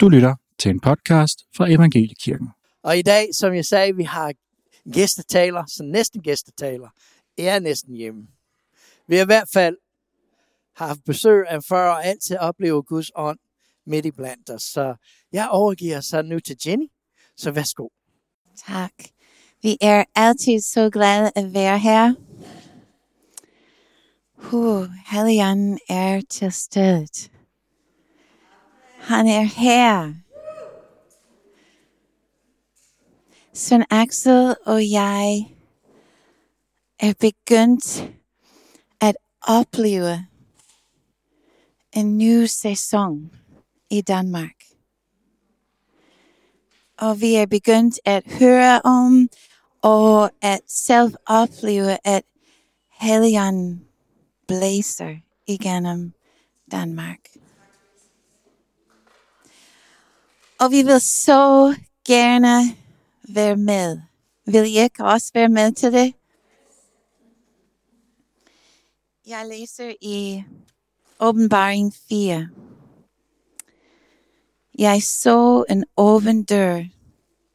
Du lytter til en podcast fra Evangeliekirken. Og i dag, som jeg sagde, vi har gæstetaler, så næsten gæstetaler. Jeg er næsten hjemme. Vi har i hvert fald haft besøg af før og altid oplever Guds ånd midt i blandt os. Så jeg overgiver så nu til Jenny. Så værsgo. Tak. Vi er altid så glade at være her. Uh, Helligånden er til stedet. Han er her. Søn Axel og jeg er begyndt at opleve en ny sæson i Danmark. Og vi er begyndt at høre om og at selv opleve, at Helligånden blæser igennem Danmark. Og vi vil så gerne være med. Vil I ikke også være med til det? Jeg læser i åbenbaring 4. Jeg så en åben dør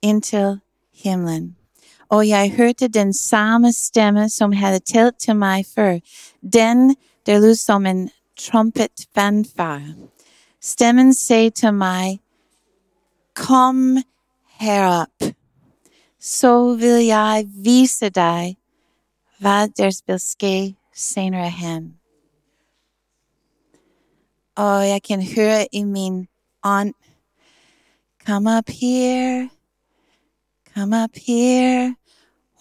ind til himlen, og jeg hørte den samme stemme, som havde talt til mig før. Den, der lød som en trumpet fanfare. Stemmen sagde til mig, kom herop, så vil jeg vise dig, hvad der vil ske senere er hen. Og jeg kan høre i min ånd, come up here, come up here,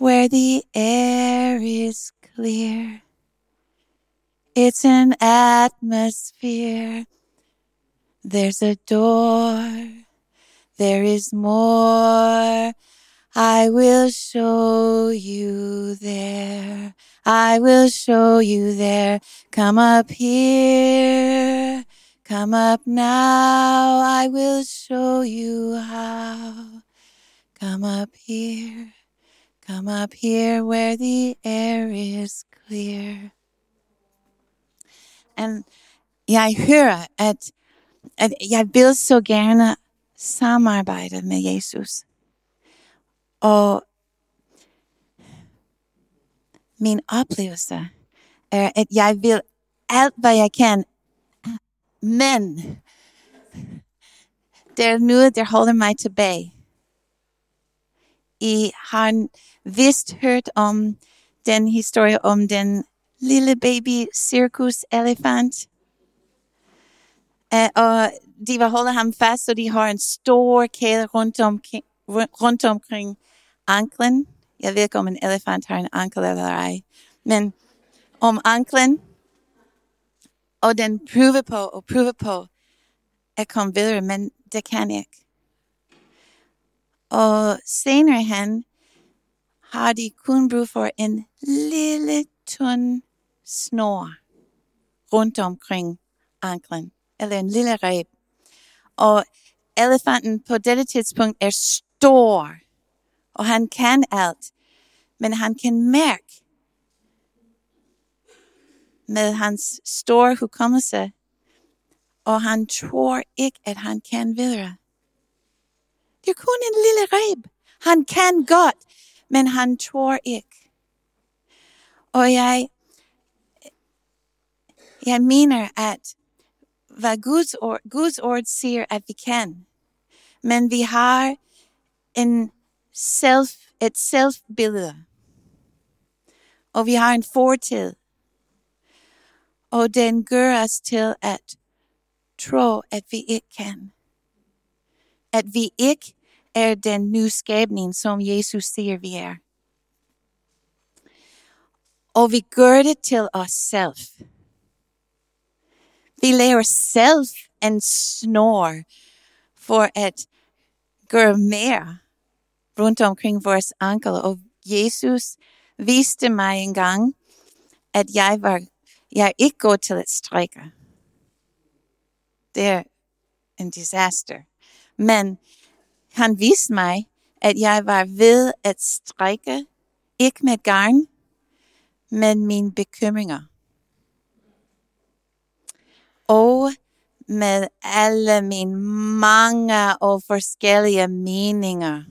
where the air is clear. It's an atmosphere. There's a door. There is more. I will show you there. I will show you there. Come up here. Come up now. I will show you how. Come up here. Come up here where the air is clear. And jeg hører, at, at jeg vil så gerne samarbejde med Jesus. Og min oplevelse er, at jeg vil alt, hvad jeg kan, men der er noget, der holder mig tilbage. I har vist hørt om den historie om den lille baby cirkus elefant. Uh, og de vil holde ham fast, så de har en stor kæde rundt, om, rundt omkring anklen. Jeg ved ikke, om en elefant har en ankel eller ej. Men om anklen. Og den prøver på og prøver på at komme videre, men det kan ikke. Og senere hen har de kun brug for en lille tynd snor rundt omkring anklen, eller en lille reb. Og elefanten på dette tidspunkt er stor, og han kan alt, men han kan mærke med hans store hukommelse, og han tror ikke, at han kan videre. Det er kun en lille reb. Han kan godt, men han tror ikke. Og jeg, jeg mener, at hvad Guds ord, Guds ord siger, at vi kan. Men vi har en self, et selvbillede. Og vi har en fortid. Og den gør os til at tro, at vi ikke kan. At vi ikke er den nye skabning, som Jesus siger, vi er. Og vi gør det til os selv. He laver herself en snor for at gøre mere rundt omkring vores ankel. Og Jesus viste mig en gang, at jeg var jeg er ikke god til at strække. Det er en disaster. Men han viste mig, at jeg var ved at strække, ikke med garn, men mine bekymringer. Og med alle mine mange og forskellige meninger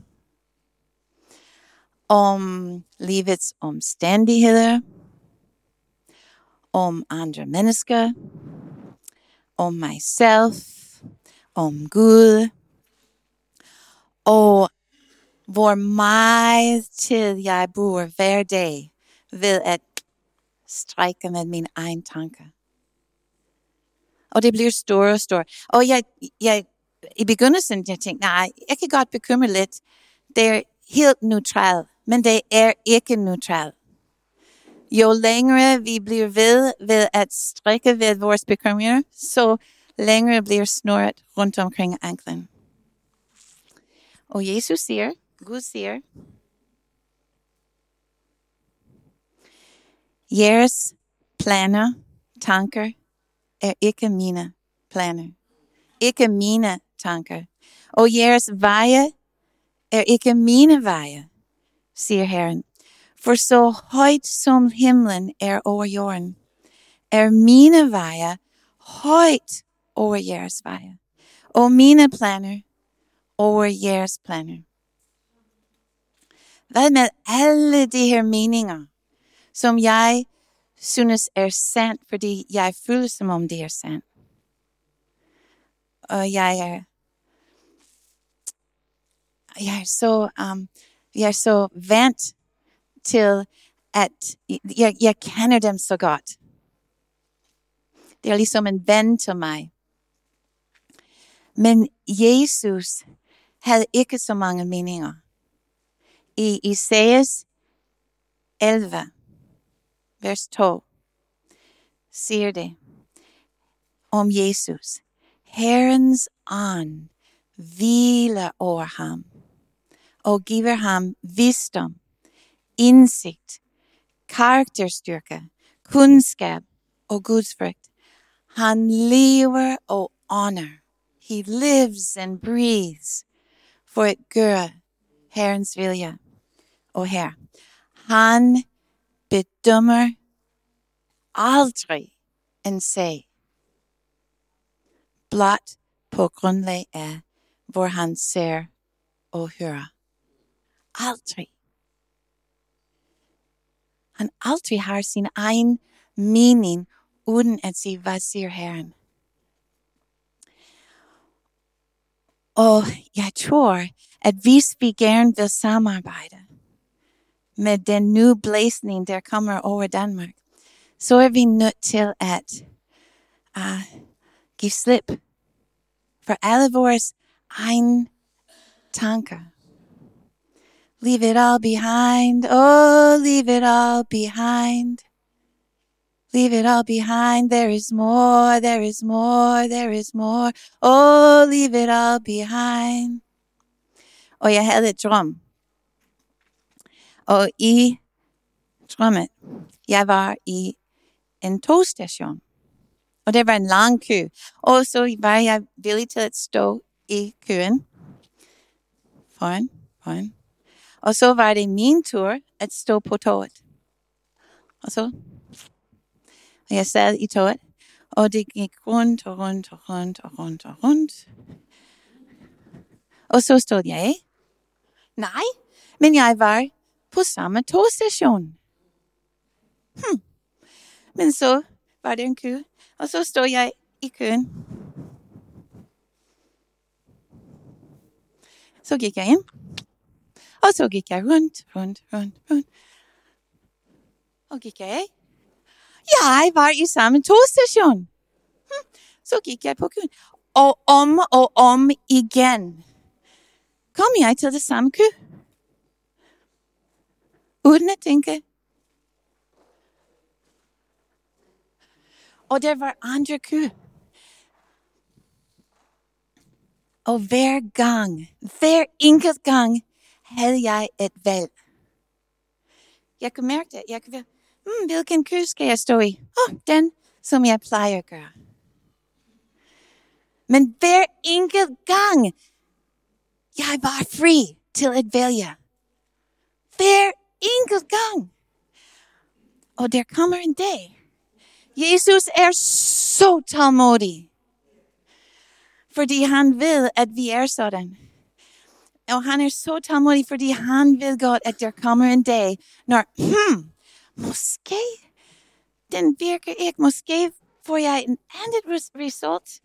om livets omstændigheder, om andre mennesker, om mig selv, om Gud, og hvor meget tid jeg bruger hver dag ved at strække med mine egne tanker. Og det bliver større og større. Og jeg, jeg, i begyndelsen, jeg tænkte, nej, jeg kan godt bekymre lidt. Det er helt neutralt, men det er ikke neutralt. Jo længere vi bliver ved, ved at strække ved vores bekymringer, så længere bliver snøret rundt omkring anklen. Og Jesus siger, Gud siger, jeres planer, tanker, er ikke mine planer. Ikke mine tanker. Og jeres veje er ikke mine veje, siger Herren. For så højt som himlen er over jorden, er mine veje højt over jeres veje, og mine planer over jeres planer. Hvad med alle de her meninger, som jeg synes er sandt, fordi jeg føler som om det er sandt. Og jeg er, jeg er så, um, jeg er så vant til, at jeg, jeg kender dem så godt. Det er ligesom en ven til mig. Men Jesus havde ikke så mange meninger. I Isaias 11, vers 2, siger det om Jesus. Herrens ånd hviler over ham og giver ham visdom, indsigt, karakterstyrke, kunskab og gudsfrygt. Han lever og honor. He lives and breathes for at gøre Herrens vilje. Og her, han bedømmer aldrig en sag. Blot på grundlag af, hvor han ser og hører. Aldrig. Han aldrig har sin egen mening, uden at sige, hvad siger Herren. Og jeg tror, at hvis vi gerne vil samarbejde, med den nye blæsning, der kommer over Danmark, så er vi nødt til at uh, give slip for alle vores egne tanker. Leave it all behind. Oh, leave it all behind. Leave it all behind. There is more, there is more, there is more. Oh, leave it all behind. Og jeg havde et drøm og i drømmen, jeg var i en togstation. Og det var en lang kø. Og så var jeg villig til at stå i køen. Foran, foran. Og så var det min tur at stå på toget. Og så, og jeg sad i toget, og det gik rundt og rundt og rundt og rundt og rundt. Og så stod jeg. Nej, men jeg var på samme togstation. Hm. Men så var det en kø, og så stod jeg i køen. Så gik jeg ind, og så gik jeg rundt, rundt, rundt, rundt. Og gik jeg af. Jeg var i samme togstation. Hm. Så gik jeg på køen. Og om og om igen kom jeg til det samme kø uden at tænke. Og der var andre kø. Og hver gang, hver enkelt gang, havde jeg et valg. Jeg kunne mærke det. Jeg kunne være, hmm, hvilken kø skal jeg stå i? Åh, oh, den, som jeg plejer at gøre. Men hver enkelt gang, jeg var fri til at vælge. Hver enkelt gang. Og der kommer en dag. Jesus er så tålmodig. fordi han ved, at vi er sådan. Og han er så tålmodig, fordi han ved godt, at der kommer en dag, når, hmm, måske den virker ikke. Måske får jeg en andet res- result,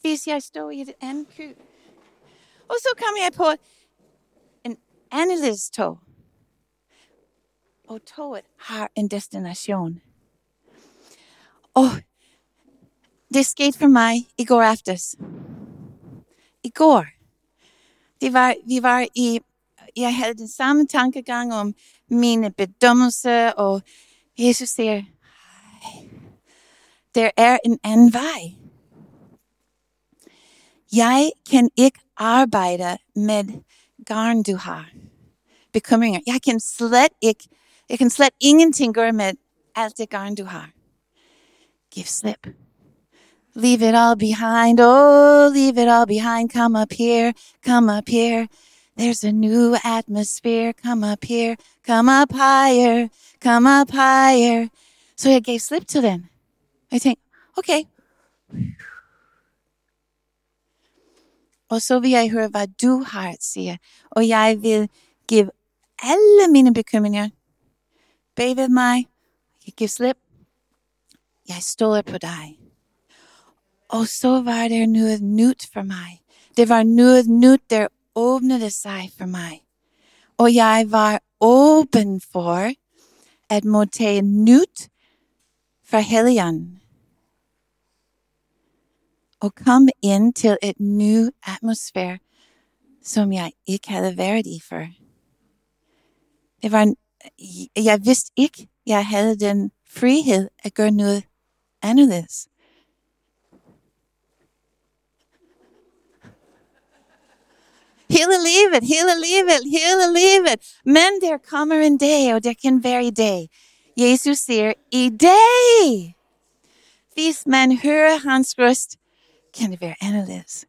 hvis jeg står i et andet kø. Og så kommer jeg på en anderledes tog. Og toget har en destination. Og det skete for mig i går aftes. I går. Det var, vi var i, jeg havde den samme tankegang om mine bedømmelser, og Jesus siger, "Hej, der er en anden vej. Jeg kan ikke arbejde med garn, du har. Bekymringer. Jeg kan slet ikke, jeg kan slet ingenting gøre med alt det garn, du har. Give slip. Leave it all behind. Oh, leave it all behind. Come up here. Come up here. There's a new atmosphere. Come up here. Come up higher. Come up higher. So I gave slip to them. I think, okay. Og så vil jeg høre, hvad du har at sige. Og jeg vil give alle mine bekymringer ved mig. Jeg giver slip. Jeg stoler på dig. Og så var der noget nyt for mig. Det var noget nyt, der åbnede sig for mig. Og jeg var åben for at modtage nyt fra Helligånden. Og komme ind til et ny atmosfære, som jeg ikke havde været i før. Det var, en- Øh, jeg vidste ikke, jeg havde den frihed at gøre noget anderledes. Hele livet, hele livet, hele livet. Men der kommer en dag, og der kan være i dag. Jesus siger, i dag. Hvis man hører hans røst, kan det være anderledes.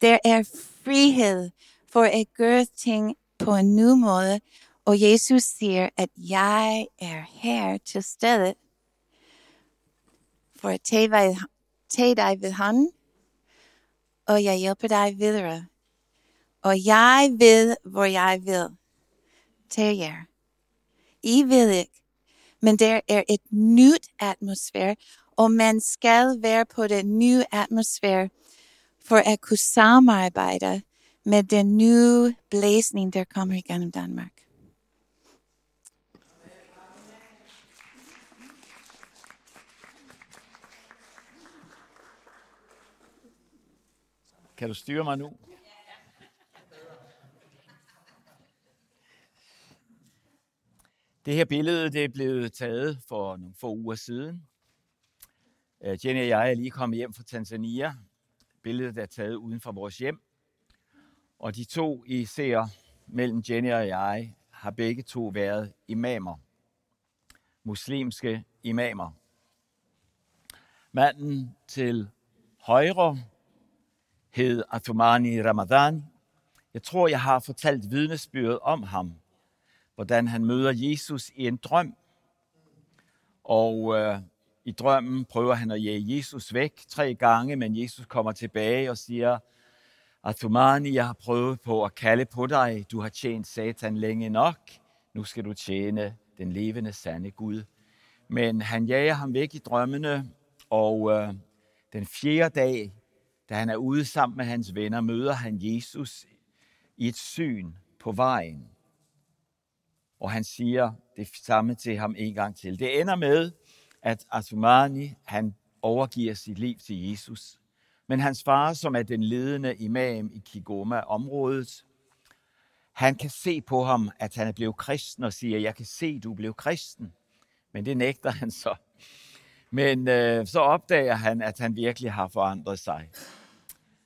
Der er frihed for at gøre ting på en ny måde, og Jesus siger, at jeg er her til stedet for at tage, ved, tage dig ved hånden, og jeg hjælper dig videre. Og jeg ved, hvor jeg vil. til jer. I vil ikke, men der er et nyt atmosfære, og man skal være på den nye atmosfære for at kunne samarbejde med den nye blæsning, der kommer igennem Danmark. Kan du styre mig nu? Det her billede det er blevet taget for nogle få uger siden. Øh, Jenny og jeg er lige kommet hjem fra Tanzania. Billedet er taget uden for vores hjem. Og de to, I ser mellem Jenny og jeg, har begge to været imamer. Muslimske imamer. Manden til højre hed Atumani Ramadan. Jeg tror, jeg har fortalt vidnesbyrdet om ham, hvordan han møder Jesus i en drøm. Og øh, i drømmen prøver han at jage Jesus væk tre gange, men Jesus kommer tilbage og siger, Atumani, jeg har prøvet på at kalde på dig. Du har tjent Satan længe nok. Nu skal du tjene den levende, sande Gud. Men han jager ham væk i drømmene, og øh, den fjerde dag, da han er ude sammen med hans venner, møder han Jesus i et syn på vejen. Og han siger det samme til ham en gang til. Det ender med, at Atumani, han overgiver sit liv til Jesus. Men hans far, som er den ledende imam i Kigoma-området, han kan se på ham, at han er blevet kristen og siger, jeg kan se, du er blevet kristen. Men det nægter han så. Men øh, så opdager han, at han virkelig har forandret sig.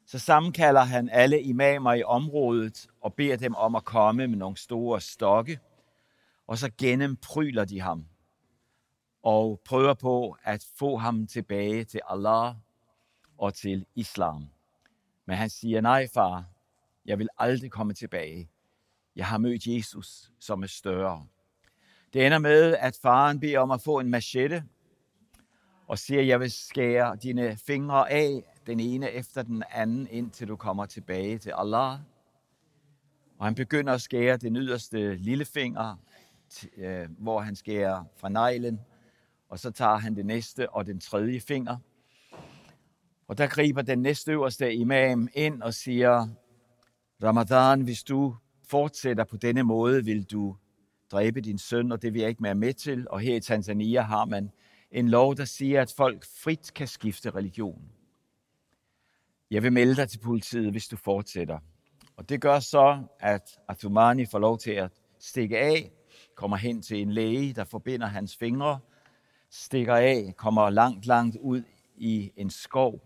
Så sammenkalder han alle imamer i området og beder dem om at komme med nogle store stokke. Og så gennempryler de ham og prøver på at få ham tilbage til Allah og til islam. Men han siger, nej far, jeg vil aldrig komme tilbage. Jeg har mødt Jesus, som er større. Det ender med, at faren beder om at få en machete, og siger, jeg vil skære dine fingre af den ene efter den anden, indtil du kommer tilbage til Allah. Og han begynder at skære den yderste lillefinger, øh, hvor han skærer fra neglen, og så tager han det næste og den tredje finger. Og der griber den næstøverste imam ind og siger, Ramadan, hvis du fortsætter på denne måde, vil du dræbe din søn, og det vil jeg ikke være med til. Og her i Tanzania har man en lov, der siger, at folk frit kan skifte religion. Jeg vil melde dig til politiet, hvis du fortsætter. Og det gør så, at Atumani får lov til at stikke af, kommer hen til en læge, der forbinder hans fingre, stikker af, kommer langt, langt ud i en skov,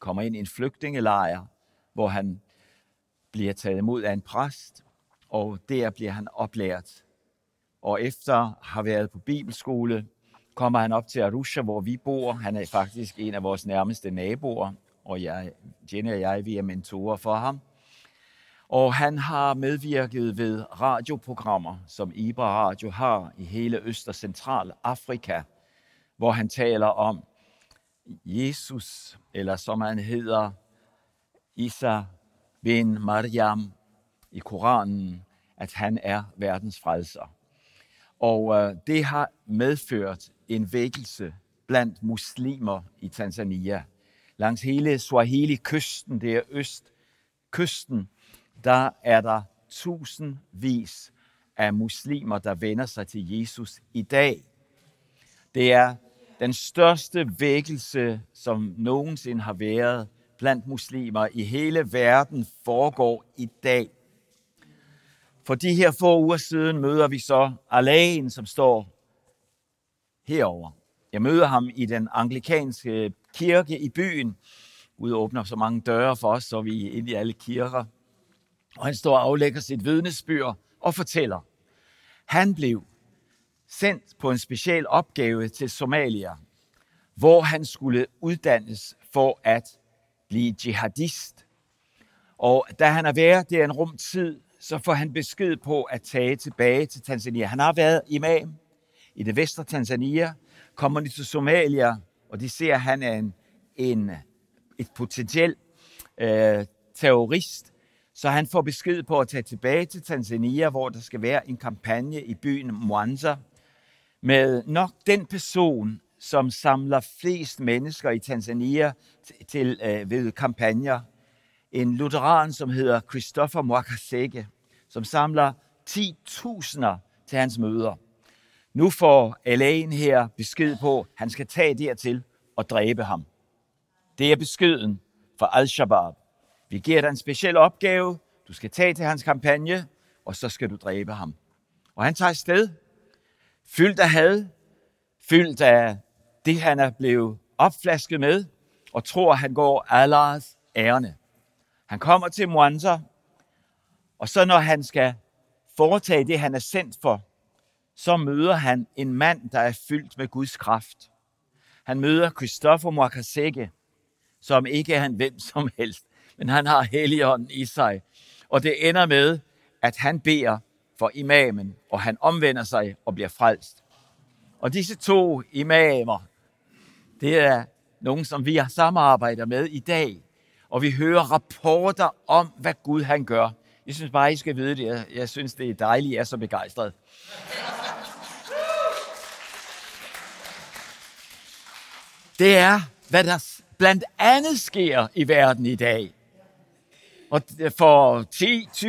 kommer ind i en flygtningelejr, hvor han bliver taget imod af en præst, og der bliver han oplært. Og efter har været på bibelskole, kommer han op til Arusha, hvor vi bor. Han er faktisk en af vores nærmeste naboer, og jeg, Jenny og jeg, vi er mentorer for ham. Og han har medvirket ved radioprogrammer, som Ibra Radio har i hele Øst- og Central Afrika, hvor han taler om Jesus, eller som han hedder, Isa bin Maryam i Koranen, at han er verdens frelser. Og øh, det har medført en vækkelse blandt muslimer i Tanzania. Langs hele Swahili-kysten, det er østkysten, der er der tusindvis af muslimer, der vender sig til Jesus i dag. Det er den største vækkelse, som nogensinde har været blandt muslimer i hele verden, foregår i dag. For de her få uger siden møder vi så Alain, som står herover. Jeg møder ham i den anglikanske kirke i byen. Gud åbner så mange døre for os, så vi er inde i alle kirker. Og han står og aflægger sit vidnesbyrd og fortæller. Han blev sendt på en special opgave til Somalia, hvor han skulle uddannes for at blive jihadist. Og da han er været der en rum tid, så får han besked på at tage tilbage til Tanzania. Han har været imam i det vestre Tanzania, kommer de til Somalia, og de ser, at han er en, en, et potentielt øh, terrorist. Så han får besked på at tage tilbage til Tanzania, hvor der skal være en kampagne i byen Mwanza, med nok den person, som samler flest mennesker i Tanzania til, øh, ved kampagner. En lutheran, som hedder Christopher Mwakasege, som samler 10.000 til hans møder. Nu får Alain her besked på, at han skal tage dertil og dræbe ham. Det er beskeden fra Al-Shabaab. Vi giver dig en speciel opgave. Du skal tage til hans kampagne, og så skal du dræbe ham. Og han tager sted, fyldt af had, fyldt af det, han er blevet opflasket med, og tror, at han går Allahs ærne. Han kommer til Mwanza, og så når han skal foretage det, han er sendt for, så møder han en mand, der er fyldt med Guds kraft. Han møder Christoffer Mwakaseke, som ikke er han hvem som helst, men han har Helligånden i sig. Og det ender med, at han beder for imamen, og han omvender sig og bliver frelst. Og disse to imamer, det er nogen, som vi har samarbejder med i dag. Og vi hører rapporter om, hvad Gud han gør. Jeg synes bare, I skal vide det. Jeg, jeg synes, det er dejligt, jeg er så begejstret. Det er, hvad der blandt andet sker i verden i dag. Og for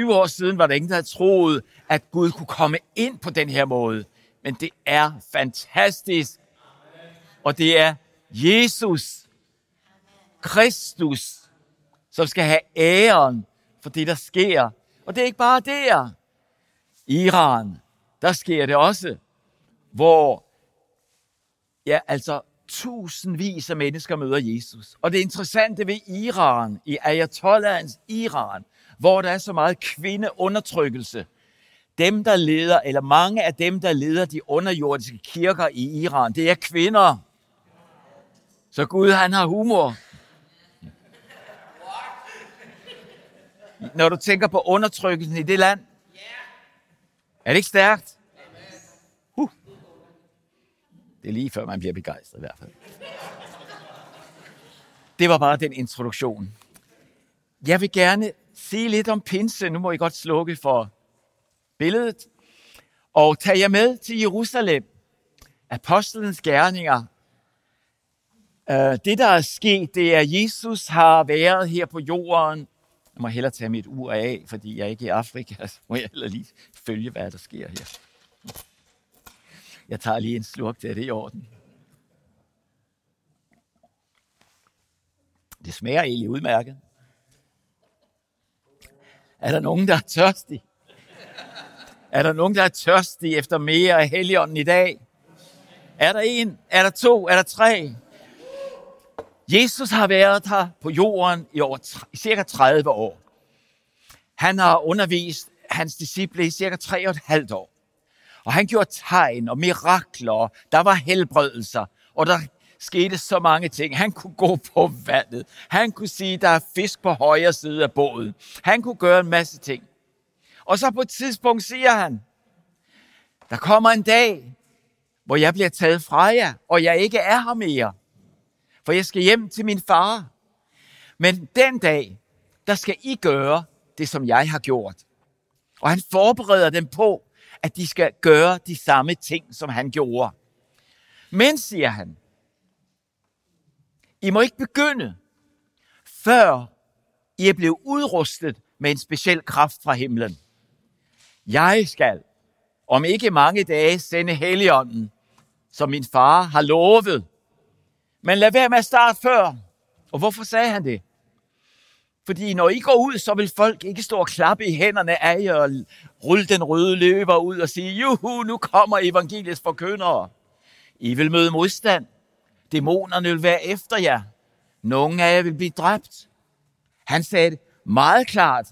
10-20 år siden var der ingen, der havde troet, at Gud kunne komme ind på den her måde. Men det er fantastisk. Og det er Jesus, Kristus, som skal have æren for det, der sker. Og det er ikke bare der. Iran, der sker det også, hvor ja, altså tusindvis af mennesker møder Jesus. Og det interessante ved Iran, i Ayatollahens Iran, hvor der er så meget kvindeundertrykkelse, dem, der leder, eller mange af dem, der leder de underjordiske kirker i Iran, det er kvinder. Så Gud, han har humor. Når du tænker på undertrykkelsen i det land, er det ikke stærkt? Uh. Det er lige før, man bliver begejstret i hvert fald. Det var bare den introduktion. Jeg vil gerne sige lidt om pinse. Nu må I godt slukke for billedet. Og tage jer med til Jerusalem. Apostlenes gerninger. Øh, det, der er sket, det er, at Jesus har været her på jorden. Jeg må hellere tage mit ur af, fordi jeg er ikke i Afrika. Så må jeg heller lige følge, hvad der sker her. Jeg tager lige en slurk, det er det i orden. Det smager egentlig udmærket. Er der nogen, der er tørstig? Er der nogen, der er tørstig efter mere af Helligånden i dag? Er der en? Er der to? Er der tre? Jesus har været her på jorden i, over, i cirka 30 år. Han har undervist hans disciple i cirka 3,5 år. Og han gjorde tegn og mirakler. Der var helbredelser, og der skete så mange ting. Han kunne gå på vandet. Han kunne sige, der er fisk på højre side af båden. Han kunne gøre en masse ting. Og så på et tidspunkt siger han, der kommer en dag, hvor jeg bliver taget fra jer, og jeg ikke er her mere. For jeg skal hjem til min far. Men den dag, der skal I gøre det, som jeg har gjort. Og han forbereder dem på, at de skal gøre de samme ting, som han gjorde. Men, siger han, I må ikke begynde, før I er blevet udrustet med en speciel kraft fra himlen. Jeg skal om ikke mange dage sende Helligånden, som min far har lovet. Men lad være med at starte før. Og hvorfor sagde han det? Fordi når I går ud, så vil folk ikke stå og klappe i hænderne af jer og rulle den røde løber ud og sige, juhu, nu kommer evangeliets forkyndere. I vil møde modstand. Dæmonerne vil være efter jer. Nogle af jer vil blive dræbt. Han sagde det meget klart.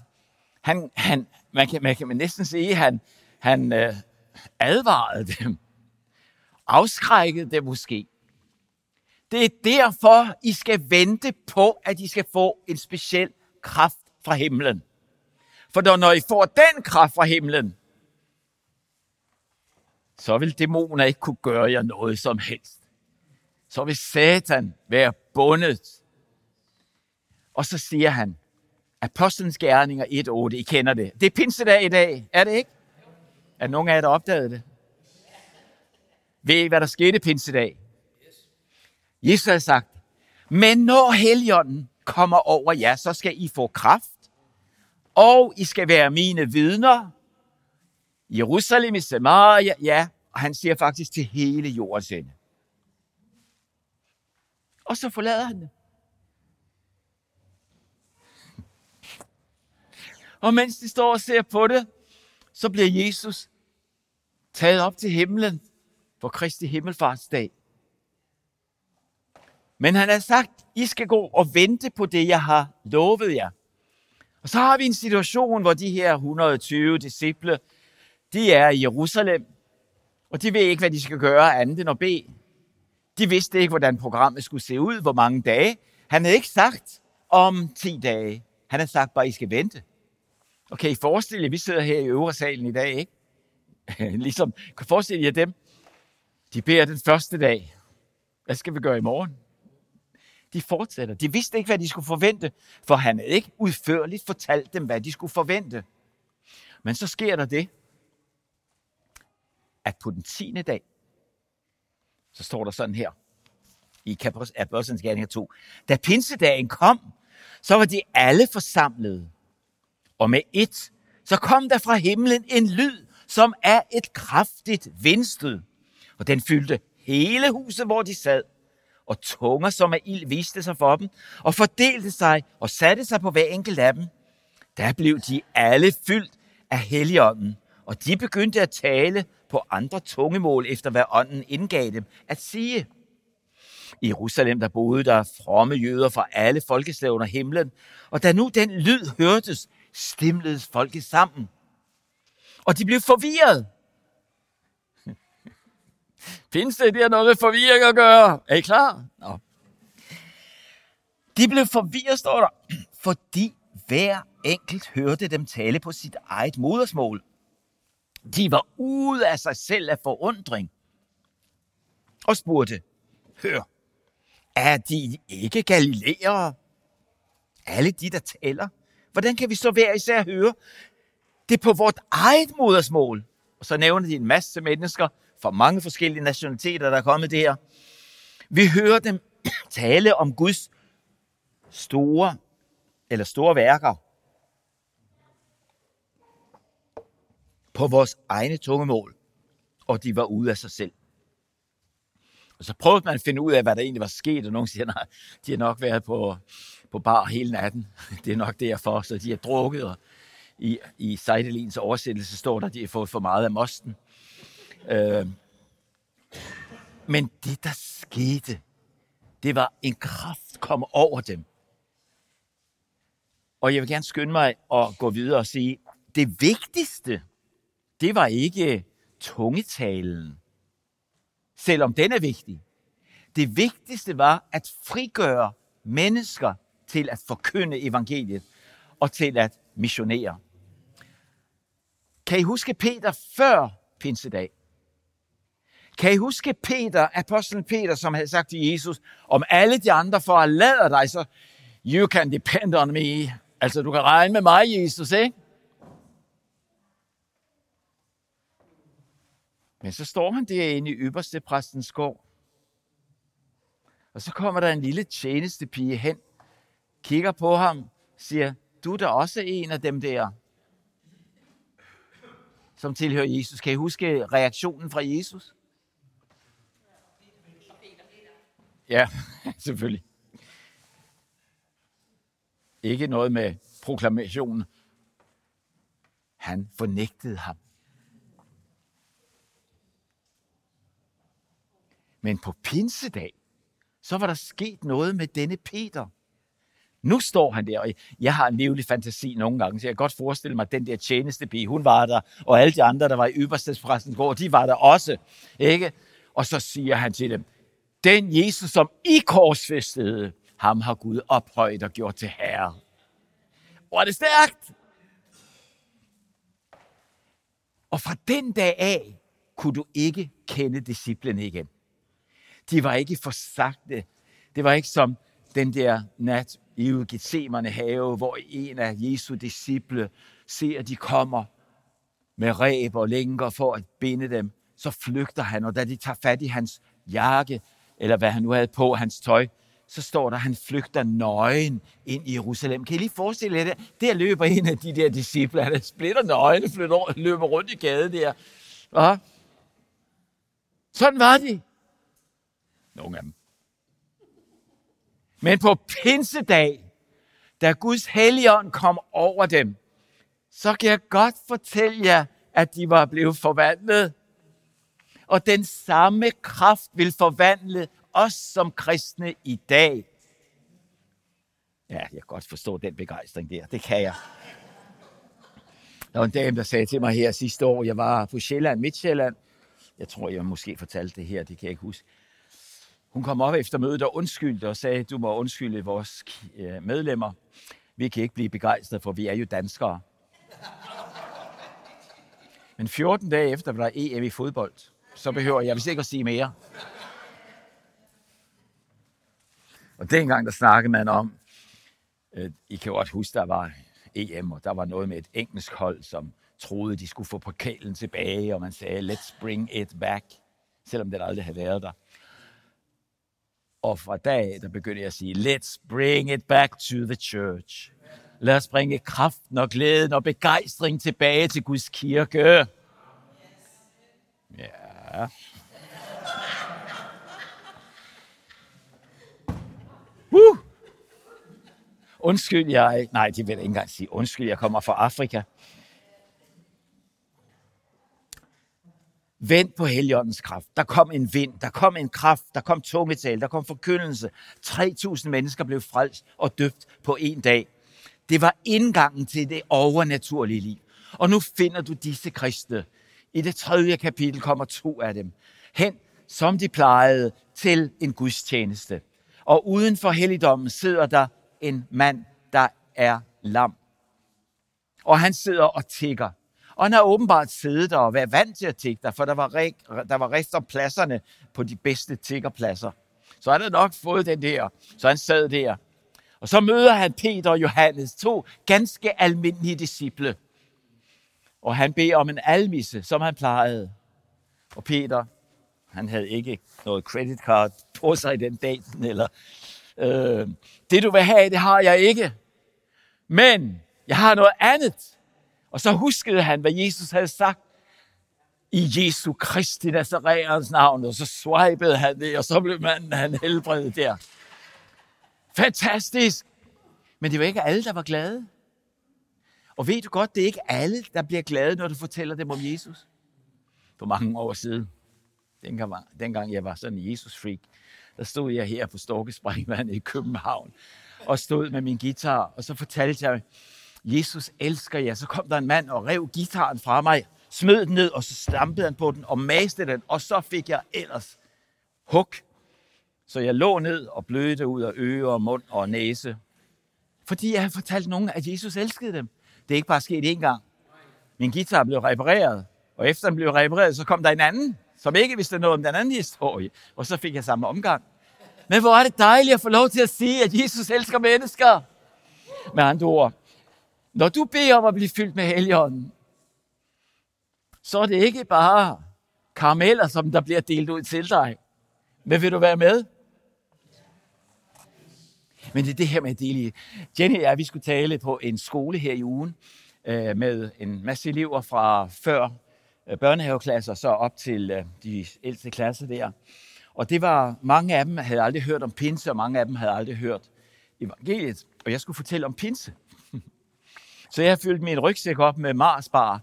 Han, han, man, kan, man kan næsten sige, at han, han øh, advarede dem. Afskrækkede dem måske. Det er derfor, I skal vente på, at I skal få en speciel kraft fra himlen. For når I får den kraft fra himlen, så vil dæmoner ikke kunne gøre jer noget som helst. Så vil Satan være bundet. Og så siger han, Apostlenes Gerninger 1.8, I kender det. Det er pinsedag i dag, er det ikke? Er nogen af jer, der opdagede det? Ved I, hvad der skete pinsedag? Jesus har sagt, men når Helligånden kommer over jer, så skal I få kraft, og I skal være mine vidner. Jerusalem, i Samaria, ja, og han siger faktisk til hele jordens ende. Og så forlader han det. Og mens de står og ser på det, så bliver Jesus taget op til himlen på Kristi Himmelfartsdag. Men han har sagt, I skal gå og vente på det, jeg har lovet jer. Og så har vi en situation, hvor de her 120 disciple, de er i Jerusalem, og de ved ikke, hvad de skal gøre andet end at bede. De vidste ikke, hvordan programmet skulle se ud, hvor mange dage. Han havde ikke sagt om 10 dage. Han har sagt bare, I skal vente. Og kan I forestille jer, vi sidder her i øvre salen i dag, ikke? ligesom, kan I forestille jer dem? De beder den første dag. Hvad skal vi gøre i morgen? De fortsætter. De vidste ikke, hvad de skulle forvente, for han havde ikke udførligt fortalt dem, hvad de skulle forvente. Men så sker der det, at på den tiende dag, så står der sådan her, i Apostlenes Gerninger 2, da pinsedagen kom, så var de alle forsamlede. Og med et, så kom der fra himlen en lyd, som er et kraftigt vindstød. Og den fyldte hele huset, hvor de sad. Og tunger som af ild viste sig for dem, og fordelte sig og satte sig på hver enkelt af dem. Der blev de alle fyldt af Helligånden, og de begyndte at tale på andre tungemål, efter hvad ånden indgav dem at sige. I Jerusalem der boede der fromme jøder fra alle folkeslag under himlen, og da nu den lyd hørtes, stimledes folket sammen. Og de blev forvirret. Findes det, det har noget med forvirring at gøre? Er I klar? Nå. De blev forvirret, står der, fordi hver enkelt hørte dem tale på sit eget modersmål. De var ude af sig selv af forundring og spurgte, hør, Er de ikke galilæere? Alle de, der taler? Hvordan kan vi så hver især høre det på vort eget modersmål? Og så nævner de en masse mennesker fra mange forskellige nationaliteter, der er kommet der. Vi hører dem tale om Guds store eller store værker på vores egne tungemål, og de var ude af sig selv. Og så prøvede man at finde ud af, hvad der egentlig var sket, og nogen siger, nej, de har nok været på, på bar hele natten. Det er nok derfor, så de har drukket, og i, i Seidelins oversættelse står der, at de har fået for meget af mosten. Øh, men det, der skete, det var en kraft kom over dem. Og jeg vil gerne skynde mig at gå videre og sige, det vigtigste, det var ikke tungetalen, selvom den er vigtig. Det vigtigste var at frigøre mennesker til at forkynde evangeliet og til at missionere. Kan I huske Peter før pinsedag? Kan I huske Peter, apostlen Peter, som havde sagt til Jesus, om alle de andre forlader dig, så you can depend on me. Altså, du kan regne med mig, Jesus, ikke? Men så står han derinde i ypperste præstens gård. Og så kommer der en lille tjenestepige hen, kigger på ham, siger, du er da også en af dem der, som tilhører Jesus. Kan I huske reaktionen fra Jesus? Ja, selvfølgelig. Ikke noget med proklamationen. Han fornægtede ham. Men på pinsedag, så var der sket noget med denne Peter. Nu står han der, og jeg har en livlig fantasi nogle gange, så jeg kan godt forestille mig, at den der tjenestepige, hun var der, og alle de andre, der var i ypperstedspræstens gård, de var der også. Ikke? Og så siger han til dem, den Jesus, som I korsfæstede, ham har Gud ophøjet og gjort til herre. Hvor er det stærkt! Og fra den dag af kunne du ikke kende disciplene igen. De var ikke forsagte. Det var ikke som den der nat i Gethsemane have, hvor en af Jesu disciple ser, at de kommer med ræb og lænker for at binde dem. Så flygter han, og da de tager fat i hans jakke, eller hvad han nu havde på, hans tøj, så står der, at han flygter nøgen ind i Jerusalem. Kan I lige forestille jer det? Der løber en af de der disciple, han splitter nøgen, flytter, løber rundt i gaden der. Og sådan var de. Nogle af dem. Men på pinsedag, da Guds helligånd kom over dem, så kan jeg godt fortælle jer, at de var blevet forvandlet. Og den samme kraft vil forvandle os som kristne i dag. Ja, jeg kan godt forstå den begejstring der. Det kan jeg. Der var en dame, der sagde til mig her sidste år, jeg var på Sjælland, Midtjylland. Jeg tror, jeg måske fortalte det her, det kan jeg ikke huske. Hun kom op efter mødet og undskyldte og sagde, du må undskylde vores øh, medlemmer. Vi kan ikke blive begejstrede, for vi er jo danskere. Men 14 dage efter var der EM i fodbold. Så behøver jeg vist ikke at sige mere. Og dengang der snakkede man om, øh, I kan godt huske, der var EM, og der var noget med et engelsk hold, som troede, de skulle få pokalen tilbage, og man sagde, let's bring it back, selvom det aldrig havde været der. Og fra dag der begyndte jeg at sige, let's bring it back to the church. Lad os bringe kraften og glæden og begejstring tilbage til Guds kirke. Ja. Uh. Undskyld, jeg... Nej, det vil jeg ikke engang sige. Undskyld, jeg kommer fra Afrika. Vent på heligåndens kraft. Der kom en vind, der kom en kraft, der kom tungetal, der kom forkyndelse. 3.000 mennesker blev frelst og døbt på en dag. Det var indgangen til det overnaturlige liv. Og nu finder du disse kristne. I det tredje kapitel kommer to af dem hen, som de plejede, til en gudstjeneste. Og uden for helligdommen sidder der en mand, der er lam. Og han sidder og tigger. Og han har åbenbart siddet der og været vant til at tigge der, for der var, der var rest om pladserne på de bedste tiggerpladser. Så han havde nok fået den der. Så han sad der. Og så møder han Peter og Johannes, to ganske almindelige disciple. Og han beder om en almisse, som han plejede. Og Peter, han havde ikke noget credit card på sig den dag, eller øh, det du vil have, det har jeg ikke. Men jeg har noget andet. Og så huskede han, hvad Jesus havde sagt i Jesu Kristi Nazareans navn, og så swipede han det, og så blev manden han helbredet der. Fantastisk! Men det var ikke alle, der var glade. Og ved du godt, det er ikke alle, der bliver glade, når du fortæller dem om Jesus. For mange år siden, dengang, dengang jeg var sådan en Jesus-freak, der stod jeg her på Storkespringvandet i København, og stod med min guitar, og så fortalte jeg, Jesus elsker jer. Så kom der en mand og rev gitaren fra mig, smed den ned, og så stampede han på den og maste den, og så fik jeg ellers hug. Så jeg lå ned og blødte ud af øre og mund og næse. Fordi jeg havde fortalt nogen, at Jesus elskede dem. Det er ikke bare sket én gang. Min guitar blev repareret, og efter den blev repareret, så kom der en anden, som ikke vidste noget om den anden historie. Og så fik jeg samme omgang. Men hvor er det dejligt at få lov til at sige, at Jesus elsker mennesker. Med andre ord, når du beder om at blive fyldt med helligånden, så er det ikke bare karameller, som der bliver delt ud til dig. Men vil du være med? Men det er det her med at dele. Jenny og jeg, vi skulle tale på en skole her i ugen øh, med en masse elever fra før øh, børnehaveklasser så op til øh, de ældste klasser der. Og det var, mange af dem havde aldrig hørt om pinse, og mange af dem havde aldrig hørt evangeliet. Og jeg skulle fortælle om pinse. Så jeg har fyldt min rygsæk op med Marsbar.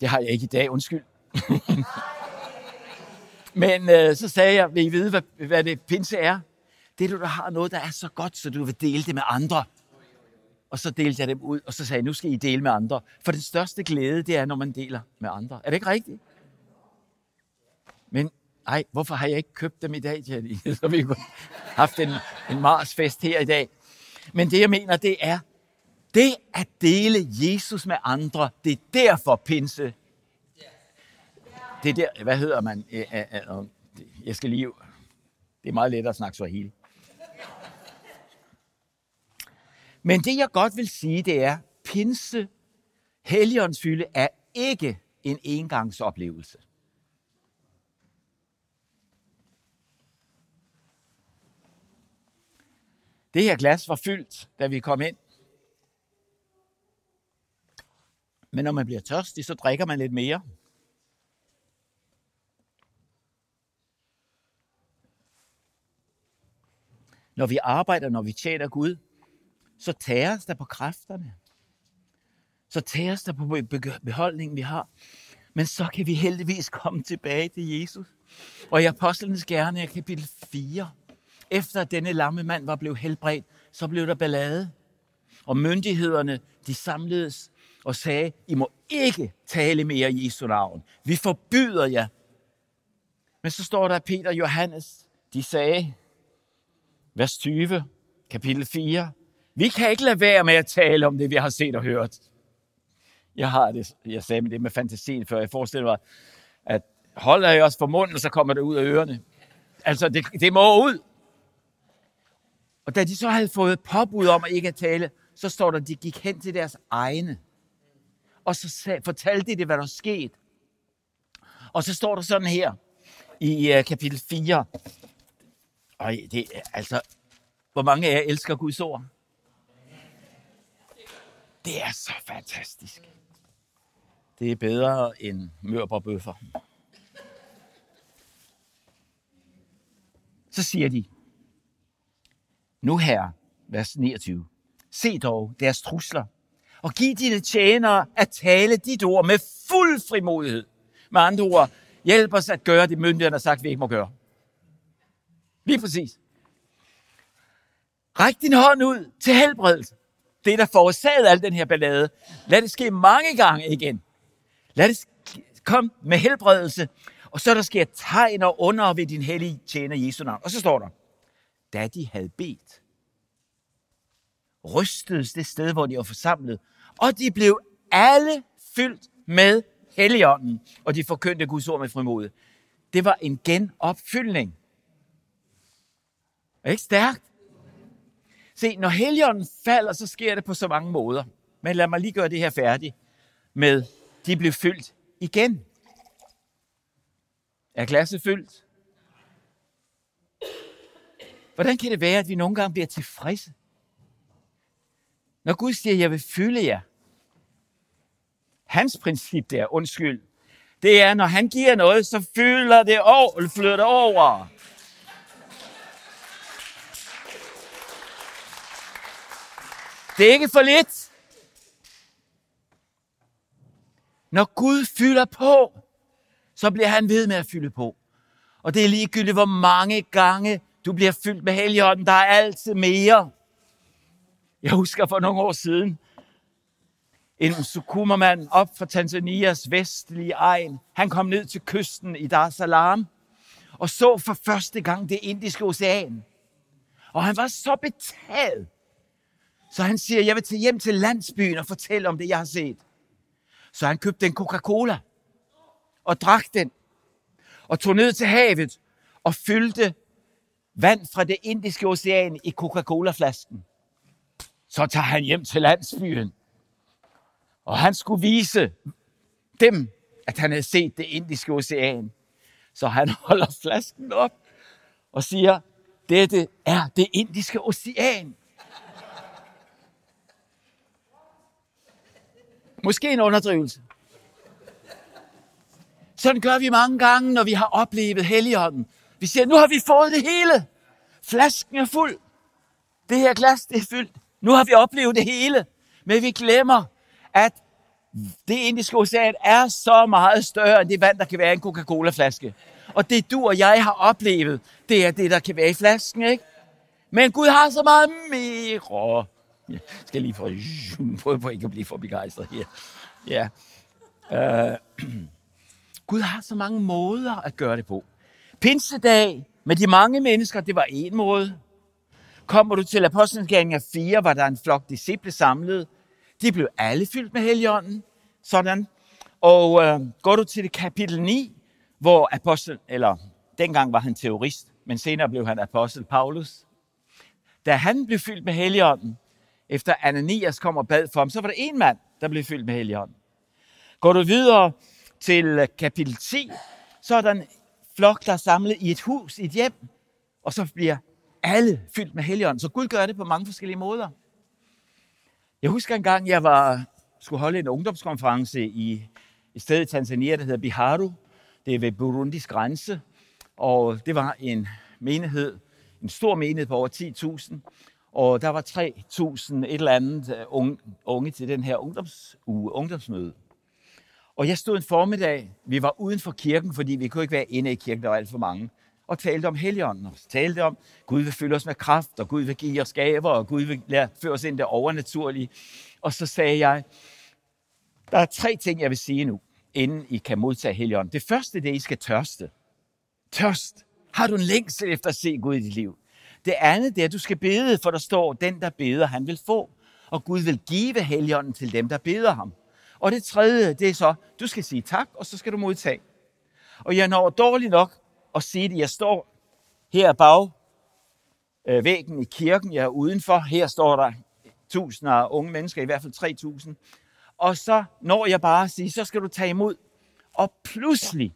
Det har jeg ikke i dag, undskyld. Men øh, så sagde jeg, vil I vide, hvad, hvad det pinse er? Det er, du der har noget, der er så godt, så du vil dele det med andre. Og så delte jeg dem ud, og så sagde jeg, nu skal I dele med andre. For den største glæde, det er, når man deler med andre. Er det ikke rigtigt? Men nej, hvorfor har jeg ikke købt dem i dag, Janine? Så vi kunne haft en, en Marsfest her i dag. Men det, jeg mener, det er, det at dele Jesus med andre, det er derfor pinse. Det der, hvad hedder man? Jeg skal lige, det er meget let at snakke så hele. Men det, jeg godt vil sige, det er, pinse, helligåndsfylde, er ikke en engangsoplevelse. Det her glas var fyldt, da vi kom ind. Men når man bliver tørstig, så drikker man lidt mere. Når vi arbejder, når vi tjener Gud, så tæres der på kræfterne. Så tæres der på beholdningen, vi har. Men så kan vi heldigvis komme tilbage til Jesus. Og i Apostlenes Gerne, kapitel 4, efter at denne lamme mand var blevet helbredt, så blev der ballade. Og myndighederne, de samledes og sagde, I må ikke tale mere i Jesu navn. Vi forbyder jer. Men så står der, Peter og Johannes, de sagde, vers 20, kapitel 4, vi kan ikke lade være med at tale om det, vi har set og hørt. Jeg har det, jeg sagde med det med fantasien før. Jeg forestiller mig, at holder jeg os for munden, så kommer det ud af ørerne. Altså, det, det må ud. Og da de så havde fået påbud om at ikke at tale, så står der, at de gik hen til deres egne. Og så sag, fortalte de det, hvad der skete. Og så står der sådan her i uh, kapitel 4. Og det, altså, hvor mange af jer elsker Guds ord? Det er så fantastisk. Det er bedre end mørbrødbøffer. Så siger de, nu her, vers 29. Se dog deres trusler, og giv dine tjenere at tale dit ord med fuld frimodighed. Med andre ord, hjælp os at gøre det, myndighederne har sagt, vi ikke må gøre. Lige præcis. Ræk din hånd ud til helbredelse. Det, der forårsagede al den her ballade. Lad det ske mange gange igen. Lad det komme med helbredelse. Og så der sker tegn og under ved din hellige tjener Jesu navn. Og så står der, da de havde bedt, rystedes det sted, hvor de var forsamlet, og de blev alle fyldt med Helligånden, og de forkyndte Guds ord med frimod. Det var en genopfyldning. Er ikke stærkt? Se, når heligånden falder, så sker det på så mange måder. Men lad mig lige gøre det her færdigt med, de blev fyldt igen. Er glasset fyldt? Hvordan kan det være, at vi nogle gange bliver tilfredse? Når Gud siger, jeg vil fylde jer. Hans princip der, undskyld, det er, når han giver noget, så fylder det over, flytter over. Det er ikke for lidt. Når Gud fylder på, så bliver han ved med at fylde på. Og det er ligegyldigt, hvor mange gange du bliver fyldt med helligånden. Der er altid mere. Jeg husker for nogle år siden, en sukumermand op fra Tanzanias vestlige egen. Han kom ned til kysten i Dar es Salaam og så for første gang det indiske ocean. Og han var så betaget, så han siger, jeg vil til hjem til landsbyen og fortælle om det, jeg har set. Så han købte en Coca-Cola og drak den og tog ned til havet og fyldte vand fra det indiske ocean i Coca-Cola-flasken. Så tager han hjem til landsbyen, og han skulle vise dem, at han havde set det indiske ocean. Så han holder flasken op og siger, dette er det indiske ocean. Måske en underdrivelse. Sådan gør vi mange gange, når vi har oplevet Helligånden. Vi siger, nu har vi fået det hele. Flasken er fuld. Det her glas, det er fyldt. Nu har vi oplevet det hele. Men vi glemmer, at det indiske ocean er så meget større end det vand, der kan være i en Coca-Cola-flaske. Og det du og jeg har oplevet, det er det, der kan være i flasken, ikke? Men Gud har så meget mere. Jeg skal lige få, prøve på ikke at blive for begejstret her. Ja. Uh, Gud har så mange måder at gøre det på. Pinsedag med de mange mennesker, det var en måde. Kommer du til Apostlenes 4, var der en flok disciple samlet. De blev alle fyldt med Helligånden. Sådan. Og øh, går du til det kapitel 9, hvor apostel, eller dengang var han terrorist, men senere blev han apostel Paulus. Da han blev fyldt med Helligånden, efter Ananias kom og bad for ham, så var der en mand, der blev fyldt med Helligånden. Går du videre til kapitel 10, så er der en flok, der er samlet i et hus, i et hjem, og så bliver alle fyldt med Helligånden. Så Gud gør det på mange forskellige måder. Jeg husker en gang, jeg var, skulle holde en ungdomskonference i et sted i Tanzania, der hedder Biharu. Det er ved Burundis grænse. Og det var en menighed, en stor menighed på over 10.000. Og der var 3.000 et eller andet øh, unge, unge til den her ungdomsuge, ungdomsmøde. Og jeg stod en formiddag, vi var uden for kirken, fordi vi kunne ikke være inde i kirken, der var alt for mange, og talte om Helligånden, og talte om, Gud vil fylde os med kraft, og Gud vil give os gaver, og Gud vil lade, føre os ind det overnaturlige. Og så sagde jeg, der er tre ting, jeg vil sige nu, inden I kan modtage Helligånden. Det første, det er, I skal tørste. Tørst. Har du en længsel efter at se Gud i dit liv? Det andet, det er, at du skal bede, for der står, den der beder, han vil få. Og Gud vil give Helligånden til dem, der beder ham. Og det tredje, det er så, du skal sige tak, og så skal du modtage. Og jeg når dårligt nok at sige det. Jeg står her bag øh, væggen i kirken, jeg er udenfor. Her står der tusinder af unge mennesker, i hvert fald 3000. Og så når jeg bare at sige, så skal du tage imod. Og pludselig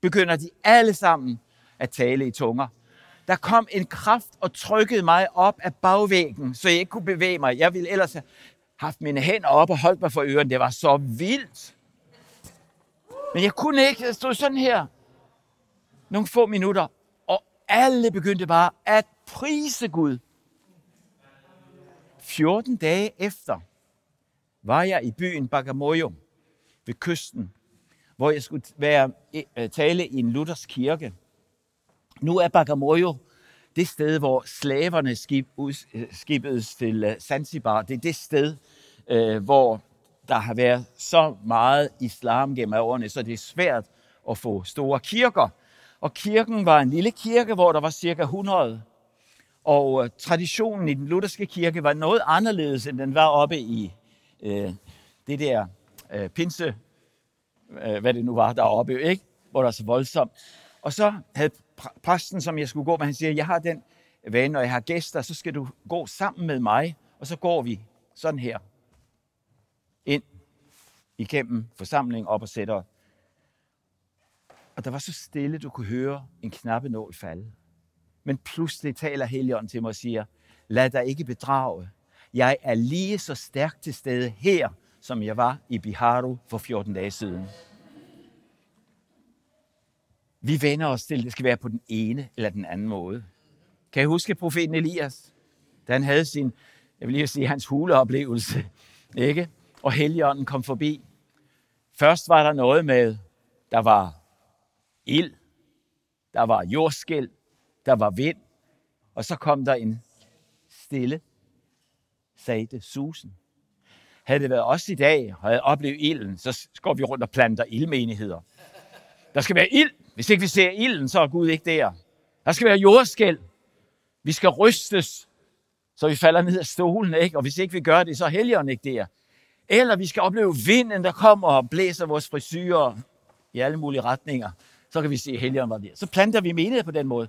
begynder de alle sammen at tale i tunger. Der kom en kraft og trykkede mig op af bagvæggen, så jeg ikke kunne bevæge mig. Jeg ville ellers have haft mine hænder op og holdt mig for ørerne. Det var så vildt. Men jeg kunne ikke. Jeg stod sådan her. Nogle få minutter. Og alle begyndte bare at prise Gud. 14 dage efter var jeg i byen Bagamoyo ved kysten, hvor jeg skulle være, øh, tale i en luthersk kirke. Nu er Bagamoyo det sted, hvor slaverne skib, udskibedes øh, til øh, Zanzibar. Det er det sted, øh, hvor der har været så meget islam gennem årene, så det er svært at få store kirker. Og kirken var en lille kirke, hvor der var cirka 100. Og øh, traditionen i den lutherske kirke var noget anderledes, end den var oppe i øh, det der øh, pinse, øh, hvad det nu var deroppe, ikke? hvor der er så voldsomt. Og så havde præsten, som jeg skulle gå med, han siger, jeg har den vane, når jeg har gæster, så skal du gå sammen med mig, og så går vi sådan her ind igennem forsamlingen op og sætter. Og der var så stille, du kunne høre en knappe nål falde. Men pludselig taler Helion til mig og siger, lad dig ikke bedrage. Jeg er lige så stærkt til stede her, som jeg var i Biharu for 14 dage siden. Vi vender os til, at det skal være på den ene eller den anden måde. Kan I huske profeten Elias? Da han havde sin, jeg vil lige sige, hans huleoplevelse, ikke? Og Helligånden kom forbi. Først var der noget med, der var ild, der var jordskæld, der var vind, og så kom der en stille, sagde susen. Havde det været os i dag, og havde oplevet ilden, så går vi rundt og planter ildmenigheder. Der skal være ild. Hvis ikke vi ser ilden, så er Gud ikke der. Der skal være jordskæld. Vi skal rystes, så vi falder ned af stolen, ikke? Og hvis ikke vi gør det, så er helligånden ikke der. Eller vi skal opleve vinden, der kommer og blæser vores frisyrer i alle mulige retninger. Så kan vi se, at helligånden var der. Så planter vi menighed på den måde.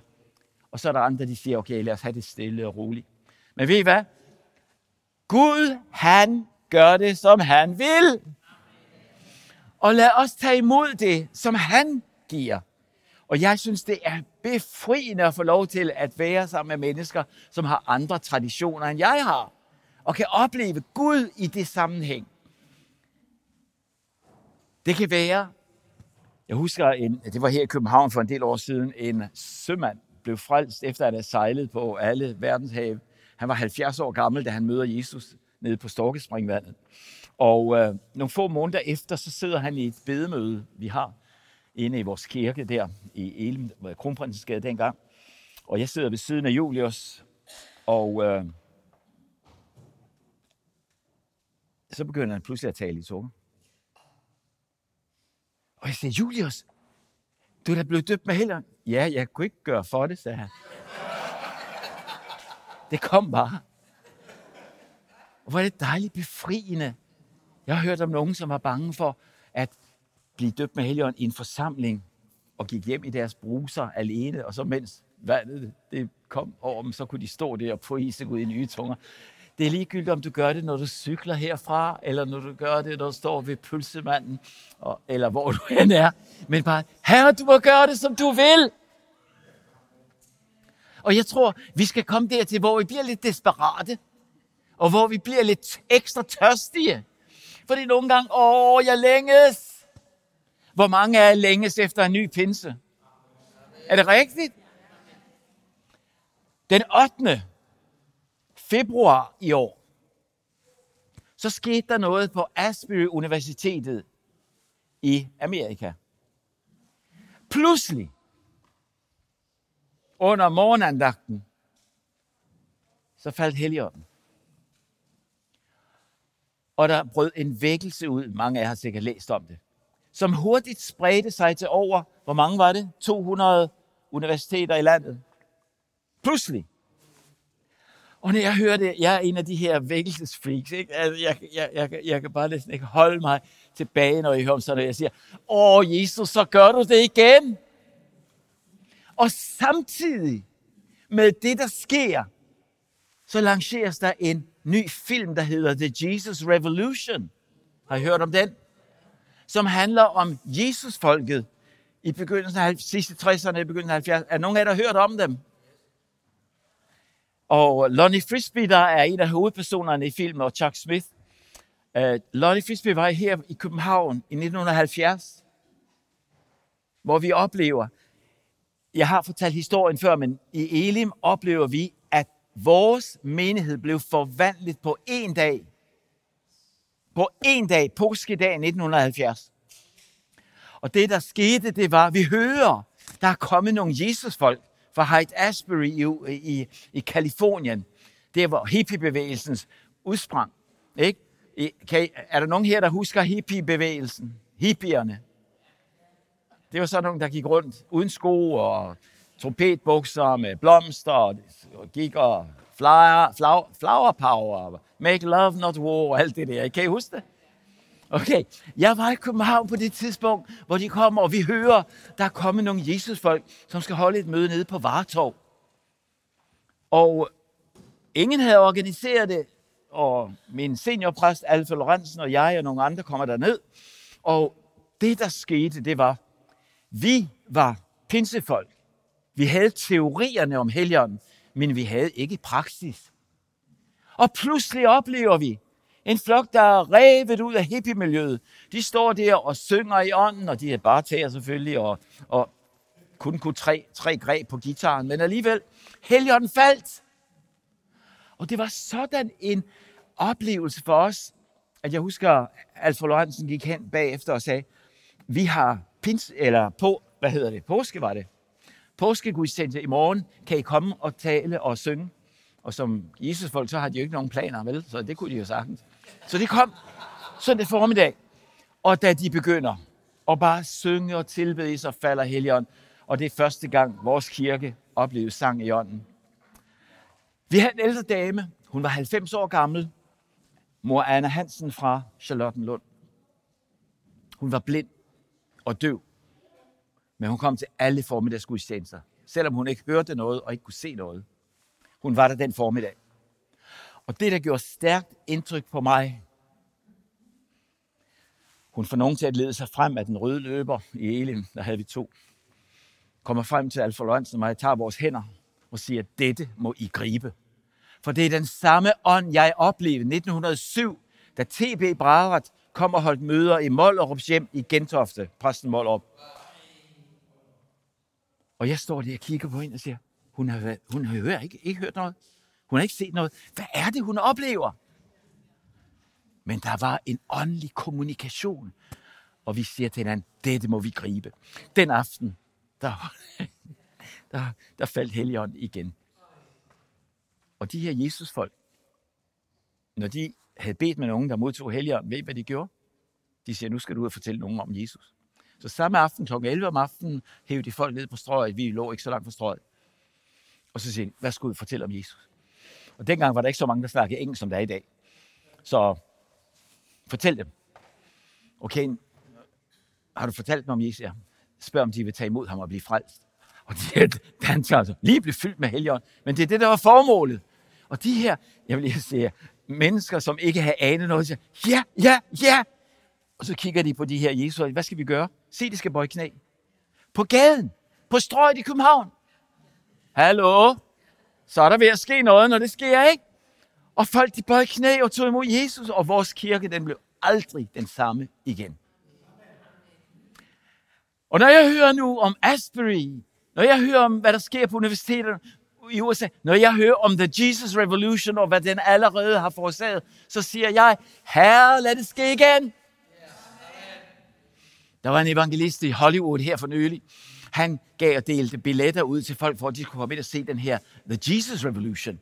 Og så er der andre, der siger, okay, lad os have det stille og roligt. Men ved I hvad? Gud, han gør det, som han vil. Og lad os tage imod det, som han giver. Og jeg synes, det er befriende at få lov til at være sammen med mennesker, som har andre traditioner, end jeg har. Og kan opleve Gud i det sammenhæng. Det kan være, jeg husker, en, det var her i København for en del år siden, en sømand blev frelst efter at have sejlet på alle verdenshave. Han var 70 år gammel, da han møder Jesus nede på Storkespringvandet. Og øh, nogle få måneder efter, så sidder han i et bedemøde, vi har inde i vores kirke der i Elm, øh, Kronprinsensgade dengang. Og jeg sidder ved siden af Julius, og øh, så begynder han pludselig at tale i tunge. Og jeg siger, Julius, du er da blevet døbt med helgen. Ja, jeg kunne ikke gøre for det, sagde han. Det kom bare. Og hvor er det dejligt befriende. Jeg har hørt om nogen, som var bange for at blive døbt med helgen i en forsamling, og gik hjem i deres bruser alene, og så mens vandet det kom over dem, så kunne de stå der og prise Gud i nye tunger. Det er ligegyldigt, om du gør det, når du cykler herfra, eller når du gør det, når du står ved pølsemanden, og, eller hvor du end er. Men bare, herre, du må gøre det, som du vil. Og jeg tror, vi skal komme dertil, hvor vi bliver lidt desperate, og hvor vi bliver lidt ekstra tørstige. Fordi nogle gange, åh, jeg længes. Hvor mange er længes efter en ny pinse? Er det rigtigt? Den 8. februar i år, så skete der noget på Asbury Universitetet i Amerika. Pludselig, under morgenandagten, så faldt Helligånden. Og der brød en vækkelse ud, mange af jer har sikkert læst om det, som hurtigt spredte sig til over, hvor mange var det? 200 universiteter i landet. Pludselig. Og når jeg hører det, jeg er en af de her vækkelsesfreaks, ikke? Altså, jeg, jeg, jeg, jeg kan bare næsten ikke holde mig tilbage, når jeg hører om sådan noget. Jeg siger, åh Jesus, så gør du det igen. Og samtidig med det, der sker, så lanceres der en ny film, der hedder The Jesus Revolution. Har I hørt om den? Som handler om Jesus-folket i begyndelsen af sidste 60'erne, i begyndelsen af 70'erne. Er nogen af jer, der har hørt om dem? Og Lonnie Frisbee, der er en af hovedpersonerne i filmen, og Chuck Smith. Uh, Lonnie Frisbee var her i København i 1970, hvor vi oplever, jeg har fortalt historien før, men i Elim oplever vi, at vores menighed blev forvandlet på en dag. På en dag, påskedag 1970. Og det, der skete, det var, at vi hører, der er kommet nogle Jesusfolk fra Hyde Asbury i, i, i Kalifornien. Det var hippiebevægelsens udsprang. Ikke? Kan I, er der nogen her, der husker hippiebevægelsen? Hippierne. Det var sådan nogle, der gik rundt uden sko og trompetbukser med blomster og gik og flower, flower, flower power, make love not war og alt det der. Kan I huske det? Okay, jeg var i København på det tidspunkt, hvor de kommer, og vi hører, der er kommet nogle Jesusfolk, som skal holde et møde nede på Vartov. Og ingen havde organiseret det, og min seniorpræst, Alfa Lorentzen, og jeg og nogle andre kommer der ned. Og det, der skete, det var, vi var pinsefolk. Vi havde teorierne om helgen, men vi havde ikke praksis. Og pludselig oplever vi en flok, der er revet ud af hippiemiljøet. De står der og synger i ånden, og de er bare tager selvfølgelig, og, og kun kunne tre, tre greb på gitaren. Men alligevel, helgen faldt. Og det var sådan en oplevelse for os, at jeg husker, Alfa Lorentzen gik hen bagefter og sagde, vi har pins, eller på, hvad hedder det, påske var det, påskegudstjeneste i morgen, kan I komme og tale og synge? Og som Jesusfolk, så har de jo ikke nogen planer, vel? Så det kunne de jo sagtens. Så de kom søndag formiddag, og da de begynder at bare synge og tilbede, så falder Helligånden. Og det er første gang, vores kirke oplevede sang i ånden. Vi havde en ældre dame, hun var 90 år gammel, mor Anna Hansen fra Charlottenlund. Hun var blind og døv, men hun kom til alle formiddagsgudstjenester, selvom hun ikke hørte noget og ikke kunne se noget. Hun var der den formiddag. Og det, der gjorde stærkt indtryk på mig, hun får nogen til at lede sig frem af den røde løber i Elim, der havde vi to. Kommer frem til Alfa Lorentzen og mig, tager vores hænder og siger, dette må I gribe. For det er den samme ånd, jeg oplevede 1907, da T.B. Braret kom og holdt møder i Mollerups hjem i Gentofte, præsten Mollerup. Og jeg står der og kigger på hende og siger, hun har, været, hun har hørt, ikke, ikke hørt noget. Hun har ikke set noget. Hvad er det, hun oplever? Men der var en åndelig kommunikation. Og vi siger til hinanden, dette må vi gribe. Den aften, der, der, der faldt Helligånden igen. Og de her Jesusfolk, når de havde bedt med nogen, der modtog Helligånden, ved hvad de gjorde? De siger, nu skal du ud og fortælle nogen om Jesus. Så samme aften, kl. 11 om aftenen, hævde de folk ned på strøget. Vi lå ikke så langt fra strøget. Og så siger de, værsgo, fortæl om Jesus. Og dengang var der ikke så mange, der snakkede engelsk, som der er i dag. Så fortæl dem. Okay, har du fortalt dem om Jesus? Ja. Spørg, om de vil tage imod ham og blive frelst. Og de her danskere altså lige blev fyldt med helgen. Men det er det, der var formålet. Og de her, jeg vil lige sige, mennesker, som ikke har anet noget, siger, ja, ja, ja. Og så kigger de på de her Jesus, hvad skal vi gøre? Se, de skal bøje knæ. På gaden, på strøget i København. Hallo? Så er der ved at ske noget, når det sker, ikke? Og folk, de bøjede knæ og tog imod Jesus, og vores kirke, den blev aldrig den samme igen. Og når jeg hører nu om Asbury, når jeg hører om, hvad der sker på universiteterne i USA, når jeg hører om The Jesus Revolution, og hvad den allerede har forårsaget, så siger jeg, herre, lad det ske igen. Der var en evangelist i Hollywood her for nylig. Han gav og delte billetter ud til folk, for at de kunne komme ind og se den her The Jesus Revolution.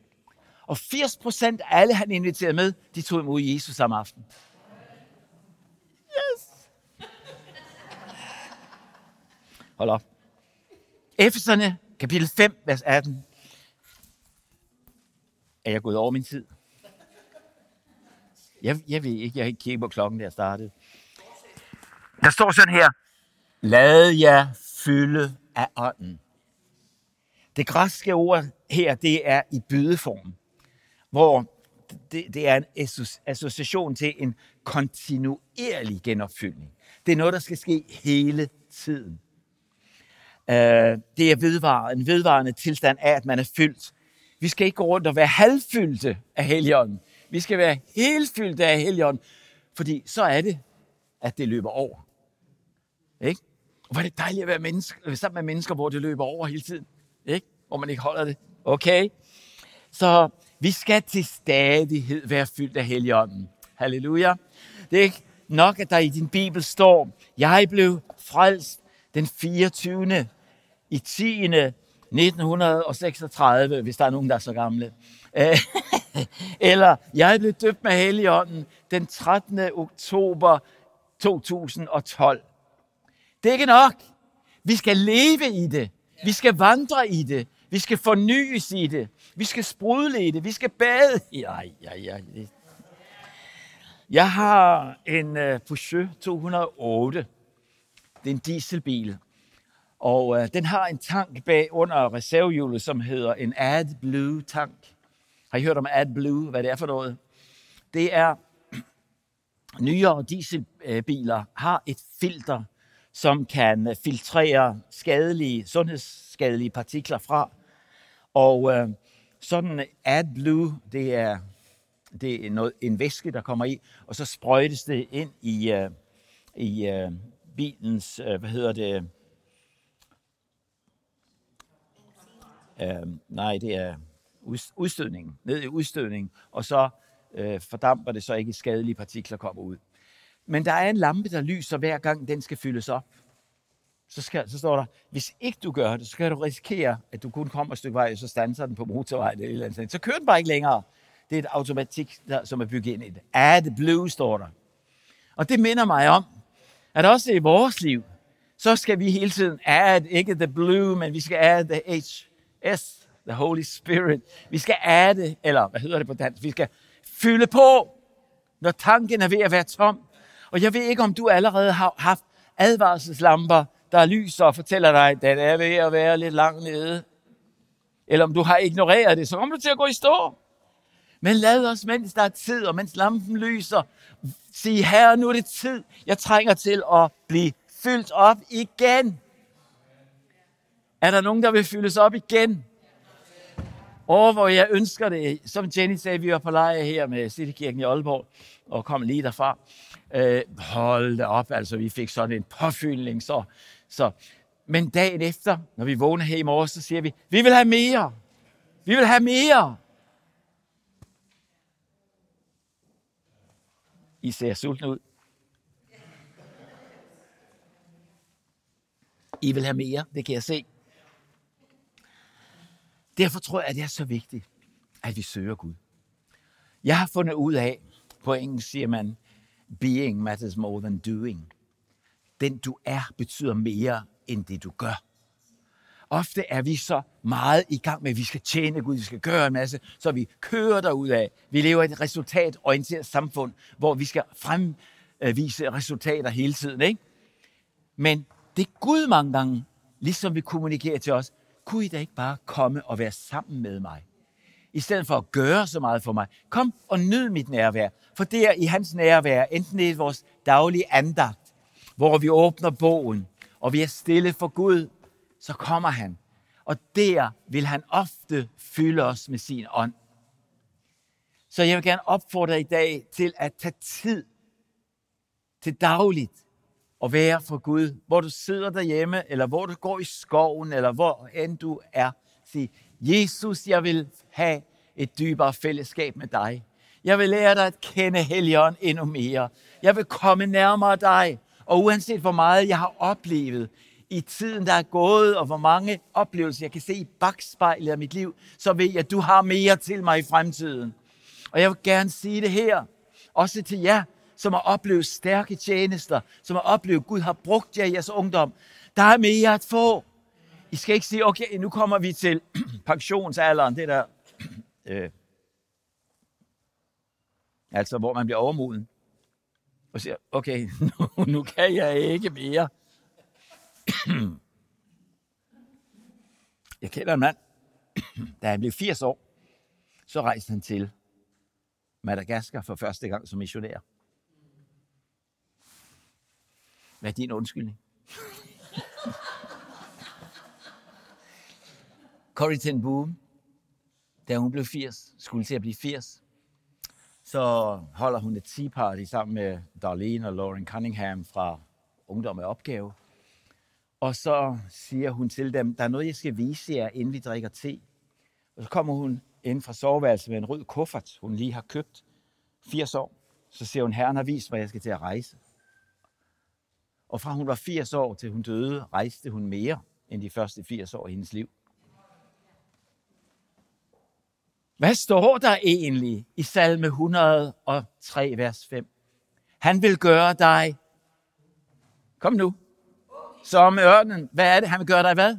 Og 80 procent af alle, han inviterede med, de tog imod Jesus samme aften. Yes! Hold op. Efeserne, kapitel 5, vers 18. Er jeg gået over min tid? Jeg, jeg ved ikke, jeg har ikke kigget på klokken, der startede. Der står sådan her. Lad jer fylde af ånden. Det græske ord her, det er i bydeform, hvor det, det er en association til en kontinuerlig genopfyldning. Det er noget, der skal ske hele tiden. Øh, det er vedvarende, en vedvarende tilstand af, at man er fyldt. Vi skal ikke gå rundt og være halvfyldte af Helligånden. Vi skal være helt fyldte af helgen, fordi så er det, at det løber over. Ikke? Hvor er det dejligt at være menneske, sammen med mennesker, hvor det løber over hele tiden. Ikke? Hvor man ikke holder det. Okay? Så vi skal til stadighed være fyldt af Helligånden. Halleluja. Det er ikke nok, at der i din bibel står, jeg blev frelst den 24. i 10. 1936, hvis der er nogen, der er så gamle. Eller, jeg blev døbt med Helligånden den 13. oktober 2012. Det er ikke nok. Vi skal leve i det. Vi skal vandre i det. Vi skal fornyes i det. Vi skal sprudle i det. Vi skal bade. Ja, ja, ja. Jeg har en uh, Peugeot 208. Det er en dieselbil. Og uh, den har en tank bag under reservehjulet, som hedder en AdBlue tank. Har I hørt om AdBlue, hvad det er for noget? Det er nyere dieselbiler har et filter, som kan filtrere skadelige, sundhedsskadelige partikler fra. Og øh, sådan AdBlue, det er, det er noget, en væske, der kommer i, og så sprøjtes det ind i, øh, i øh, bilens, øh, hvad hedder det, øh, nej, det er udstødningen, ned i udstødningen, og så øh, fordamper det, så ikke skadelige partikler kommer ud. Men der er en lampe, der lyser hver gang den skal fyldes op. Så, skal, så står der, hvis ikke du gør det, så kan du risikere, at du kun kommer et stykke vej, og så standser den på motorvejen eller, eller andet. Så kører den bare ikke længere. Det er et automatik, der, som er bygget ind i det. Add blue, står der. Og det minder mig om, at også i vores liv, så skal vi hele tiden add, ikke the blue, men vi skal add the HS, the Holy Spirit. Vi skal add, eller hvad hedder det på dansk? Vi skal fylde på, når tanken er ved at være tom. Og jeg ved ikke, om du allerede har haft advarselslamper, der lyser og fortæller dig, at den er ved at være lidt langt nede. Eller om du har ignoreret det, så kommer du til at gå i stå. Men lad os, mens der er tid, og mens lampen lyser, sige, herre, nu er det tid. Jeg trænger til at blive fyldt op igen. Er der nogen, der vil fyldes op igen? Og hvor jeg ønsker det, som Jenny sagde, vi var på leje her med Citykirken i Aalborg, og kom lige derfra. Øh, hold da op, altså vi fik sådan en påfyldning, så, så. Men dagen efter, når vi vågner her i morges, så siger vi, vi vil have mere. Vi vil have mere. I ser sultne ud. I vil have mere, det kan jeg se. Derfor tror jeg, at det er så vigtigt, at vi søger Gud. Jeg har fundet ud af, på engelsk siger man, being matters more than doing. Den du er betyder mere end det du gør. Ofte er vi så meget i gang med, at vi skal tjene Gud, vi skal gøre en masse, så vi kører derud af. Vi lever i et resultatorienteret samfund, hvor vi skal fremvise resultater hele tiden. Ikke? Men det Gud mange gange, ligesom vi kommunikerer til os, kunne I da ikke bare komme og være sammen med mig? I stedet for at gøre så meget for mig. Kom og nyd mit nærvær. For det er i hans nærvær, enten det er vores daglige andagt, hvor vi åbner bogen, og vi er stille for Gud, så kommer han. Og der vil han ofte fylde os med sin ånd. Så jeg vil gerne opfordre dig i dag til at tage tid til dagligt at være for Gud, hvor du sidder derhjemme, eller hvor du går i skoven, eller hvor end du er. Sig, Jesus, jeg vil have et dybere fællesskab med dig. Jeg vil lære dig at kende Helligånden endnu mere. Jeg vil komme nærmere dig. Og uanset hvor meget jeg har oplevet i tiden, der er gået, og hvor mange oplevelser jeg kan se i bagspejlet af mit liv, så ved jeg, at du har mere til mig i fremtiden. Og jeg vil gerne sige det her, også til jer, som har oplevet stærke tjenester, som har oplevet, at Gud har brugt jer i jeres ungdom. Der er mere at få. I skal ikke sige, okay, nu kommer vi til pensionsalderen, det der, øh, altså hvor man bliver overmoden, og siger, okay, nu, nu kan jeg ikke mere. jeg kender en mand, da han blev 80 år, så rejste han til Madagaskar for første gang som missionær. Hvad er din undskyldning? Corrie ten Boom, da hun blev 80, skulle til at blive 80, så holder hun et tea party sammen med Darlene og Lauren Cunningham fra Ungdom med Opgave. Og så siger hun til dem, der er noget, jeg skal vise jer, inden vi drikker te. Og så kommer hun ind fra soveværelset med en rød kuffert, hun lige har købt 80 år. Så siger hun, herren har vist mig, at jeg skal til at rejse. Og fra hun var 80 år til hun døde, rejste hun mere end de første 80 år i hendes liv. Hvad står der egentlig i salme 103, vers 5? Han vil gøre dig. Kom nu. Som ørnen. Hvad er det? Han vil gøre dig hvad?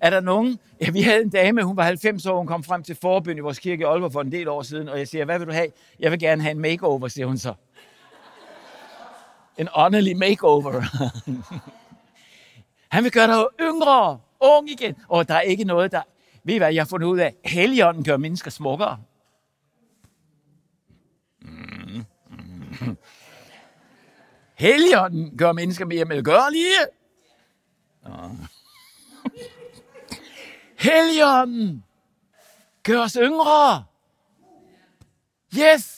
Er der nogen? Ja, vi havde en dame, hun var 90 år, hun kom frem til forbøn i vores kirke i Aalborg for en del år siden, og jeg siger, hvad vil du have? Jeg vil gerne have en makeover, siger hun så. En åndelig makeover. Han vil gøre dig yngre, ung igen. Og der er ikke noget, der... Ved I hvad, jeg har fundet ud af? Helligånden gør mennesker smukkere. Mm. Mm. Helligånden gør mennesker mere medgørlige. Helligånden gør os yngre. Yes!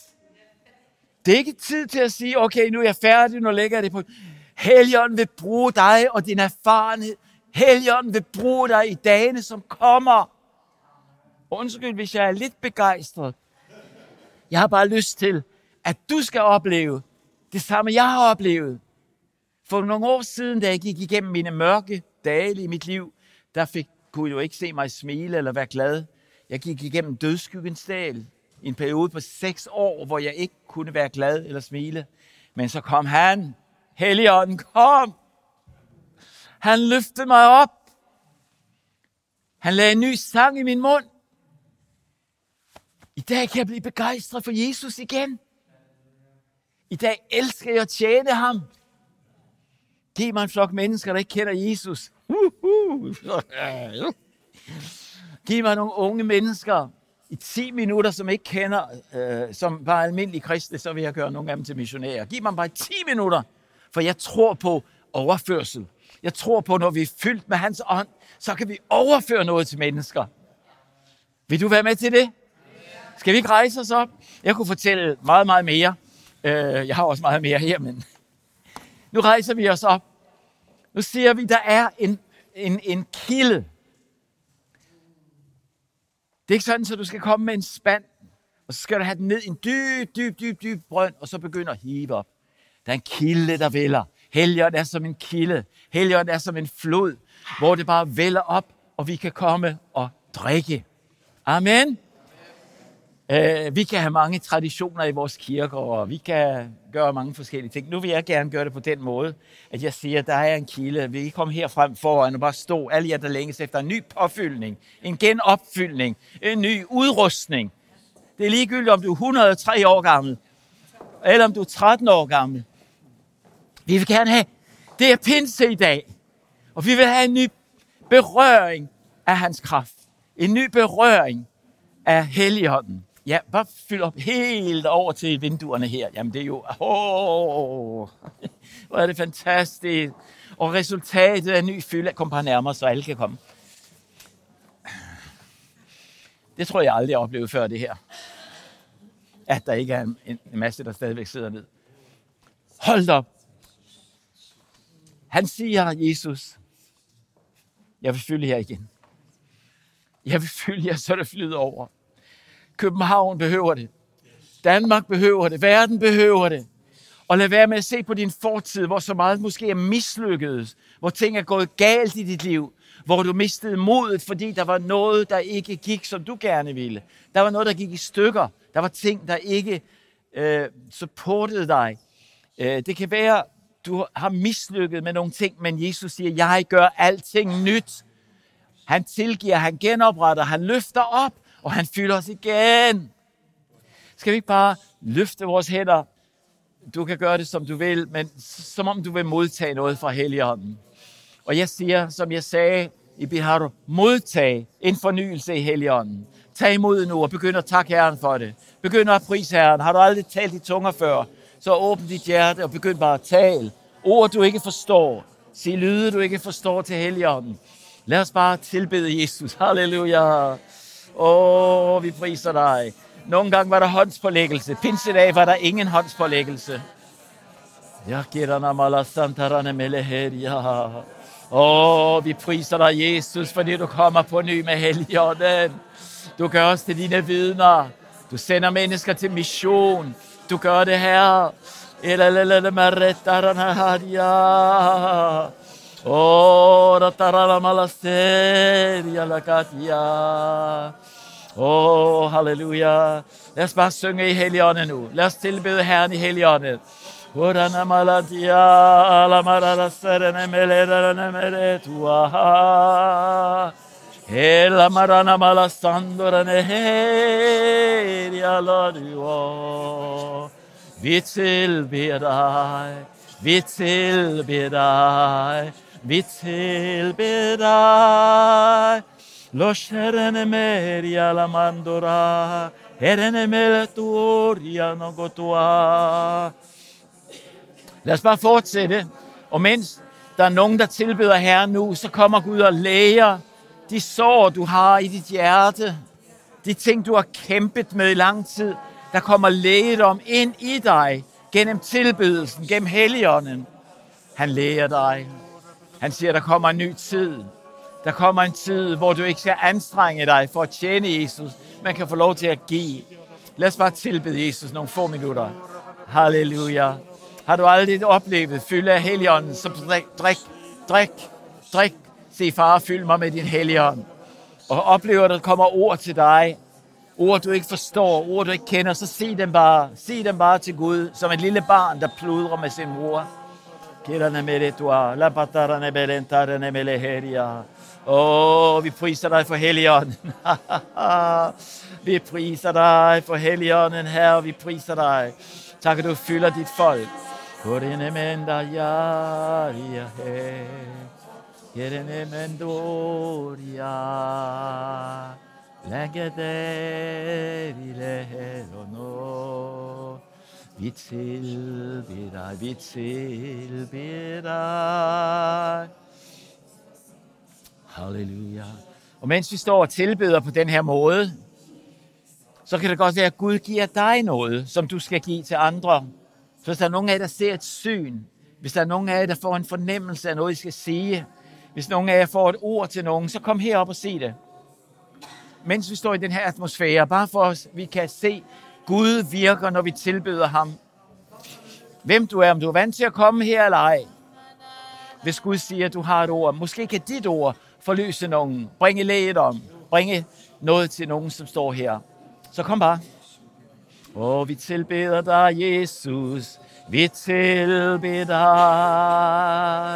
Det er ikke tid til at sige, okay, nu er jeg færdig, nu lægger jeg det på. Helligånden vil bruge dig og din erfarenhed. Helligånden vil bruge dig i dagene, som kommer. Undskyld, hvis jeg er lidt begejstret. Jeg har bare lyst til, at du skal opleve det samme, jeg har oplevet. For nogle år siden, da jeg gik igennem mine mørke dage i mit liv, der fik, kunne jeg jo ikke se mig smile eller være glad. Jeg gik igennem dødskyggens dal en periode på seks år, hvor jeg ikke kunne være glad eller smile. Men så kom han, Helligånden kom. Han løftede mig op. Han lagde en ny sang i min mund. I dag kan jeg blive begejstret for Jesus igen. I dag elsker jeg at tjene ham. Giv mig en flok mennesker, der ikke kender Jesus. Giv mig nogle unge mennesker i 10 minutter, som ikke kender, øh, som bare almindelige kristne, så vil jeg gøre nogle af dem til missionærer. Giv mig bare 10 minutter, for jeg tror på overførsel. Jeg tror på, når vi er fyldt med hans ånd, så kan vi overføre noget til mennesker. Vil du være med til det? Skal vi ikke rejse os op? Jeg kunne fortælle meget, meget mere. Øh, jeg har også meget mere her, men nu rejser vi os op. Nu siger vi, der er en, en, en kilde. Det er ikke sådan, at du skal komme med en spand, og så skal du have den ned i en dyb, dyb, dyb, dyb brønd, og så begynder at hive op. Der er en kilde, der vælger. Helligånd er som en kilde. Helligånd er som en flod, hvor det bare vælger op, og vi kan komme og drikke. Amen. Øh, vi kan have mange traditioner i vores kirker, og vi kan gøre mange forskellige ting. Nu vil jeg gerne gøre det på den måde, at jeg siger, at der er en kilde. Vi kan komme her frem foran og bare stå, alle jer, der længes efter en ny påfyldning, en genopfyldning, en ny udrustning. Det er ligegyldigt, om du er 103 år gammel, eller om du er 13 år gammel. Vi vil gerne have, det er pinse i dag, og vi vil have en ny berøring af hans kraft. En ny berøring af Helligånden. Ja, bare fyld op helt over til vinduerne her. Jamen det er jo, åh, hvor er det fantastisk. Og resultatet af ny fylde, kom bare nærmere, så alle kan komme. Det tror jeg aldrig, jeg oplevet før det her. At der ikke er en, en masse, der stadigvæk sidder ned. Hold op. Han siger, Jesus, jeg vil fylde jer igen. Jeg vil fylde jer, så det flyder over. København behøver det. Danmark behøver det. Verden behøver det. Og lad være med at se på din fortid, hvor så meget måske er mislykket, hvor ting er gået galt i dit liv, hvor du mistede modet, fordi der var noget, der ikke gik, som du gerne ville. Der var noget, der gik i stykker. Der var ting, der ikke øh, supportede dig. Øh, det kan være, du har mislykket med nogle ting, men Jesus siger, jeg gør alting nyt. Han tilgiver, han genopretter, han løfter op, og han fylder os igen. Skal vi ikke bare løfte vores hænder? Du kan gøre det, som du vil, men som om du vil modtage noget fra Helligånden. Og jeg siger, som jeg sagde i Bihar, modtag en fornyelse i Helligånden. Tag imod nu og begynd at takke Herren for det. Begynd at prise Herren. Har du aldrig talt i tunger før, så åbn dit hjerte og begynd bare at tale. Ord, du ikke forstår. Sig lyde, du ikke forstår til Helligånden. Lad os bare tilbede Jesus. Halleluja. Åh, vi priser dig. Nogle gange var der håndspålæggelse. Pinsedag var der ingen håndspålæggelse. Jeg giver mala santarane meleheria. Åh, vi priser dig, Jesus, fordi du kommer på ny med Helligånden. Du gør os til dine vidner. Du sender mennesker til mission. Du gør det her. Eller Oh, mala malasteria la katia. Åh, oh, halleluja. Lad os bare synge i Helligånden nu. Lad os tilbede Herren i Helligånden. Urana malatia, la marara serene melerane meretua. Hela marana malasandorane heria laduo. Vi tilbeder dig, vi tilbeder dig, vi tilbeder dig. Los herrene meria la mandora, herrene meletoria no gotua. Lad os bare fortsætte. Og mens der er nogen, der tilbeder Herren nu, så kommer Gud og læger de sår, du har i dit hjerte. De ting, du har kæmpet med i lang tid. Der kommer lægedom ind i dig gennem tilbedelsen, gennem helligånden. Han læger dig. Han siger, der kommer en ny tid. Der kommer en tid, hvor du ikke skal anstrenge dig for at tjene Jesus. Man kan få lov til at give. Lad os bare tilbede Jesus nogle få minutter. Halleluja. Har du aldrig oplevet fylde af helligånden, så drik, drik, drik, drik. Se, far, fyld mig med din helligånd. Og oplever, at der kommer ord til dig. Ord, du ikke forstår. Ord, du ikke kender. Så sig dem bare. Sig dem bare til Gud, som et lille barn, der pludrer med sin mor. Kirane med du la patarane belentarane med leheria. Åh, vi priser dig for helligånden. vi priser dig for helligånden, Herre. Vi priser dig. Tak, at du fylder dit folk. Korene menda yaria he. Kerene mendoria. Længederi leherono. Vi tilbeder dig, vi tilbeder dig. Halleluja. Og mens vi står og tilbeder på den her måde, så kan det godt være, at Gud giver dig noget, som du skal give til andre. Så hvis der er nogen af jer, der ser et syn, hvis der er nogen af jer, der får en fornemmelse af noget, I skal sige, hvis nogen af jer får et ord til nogen, så kom herop og se det. Mens vi står i den her atmosfære, bare for os, vi kan se, Gud virker, når vi tilbeder ham. Hvem du er, om du er vant til at komme her eller ej. Hvis Gud siger, at du har et ord, måske kan dit ord forløse nogen, bringe lægedom, bringe noget til nogen, som står her. Så kom bare. Og vi tilbeder dig, Jesus. Vi tilbeder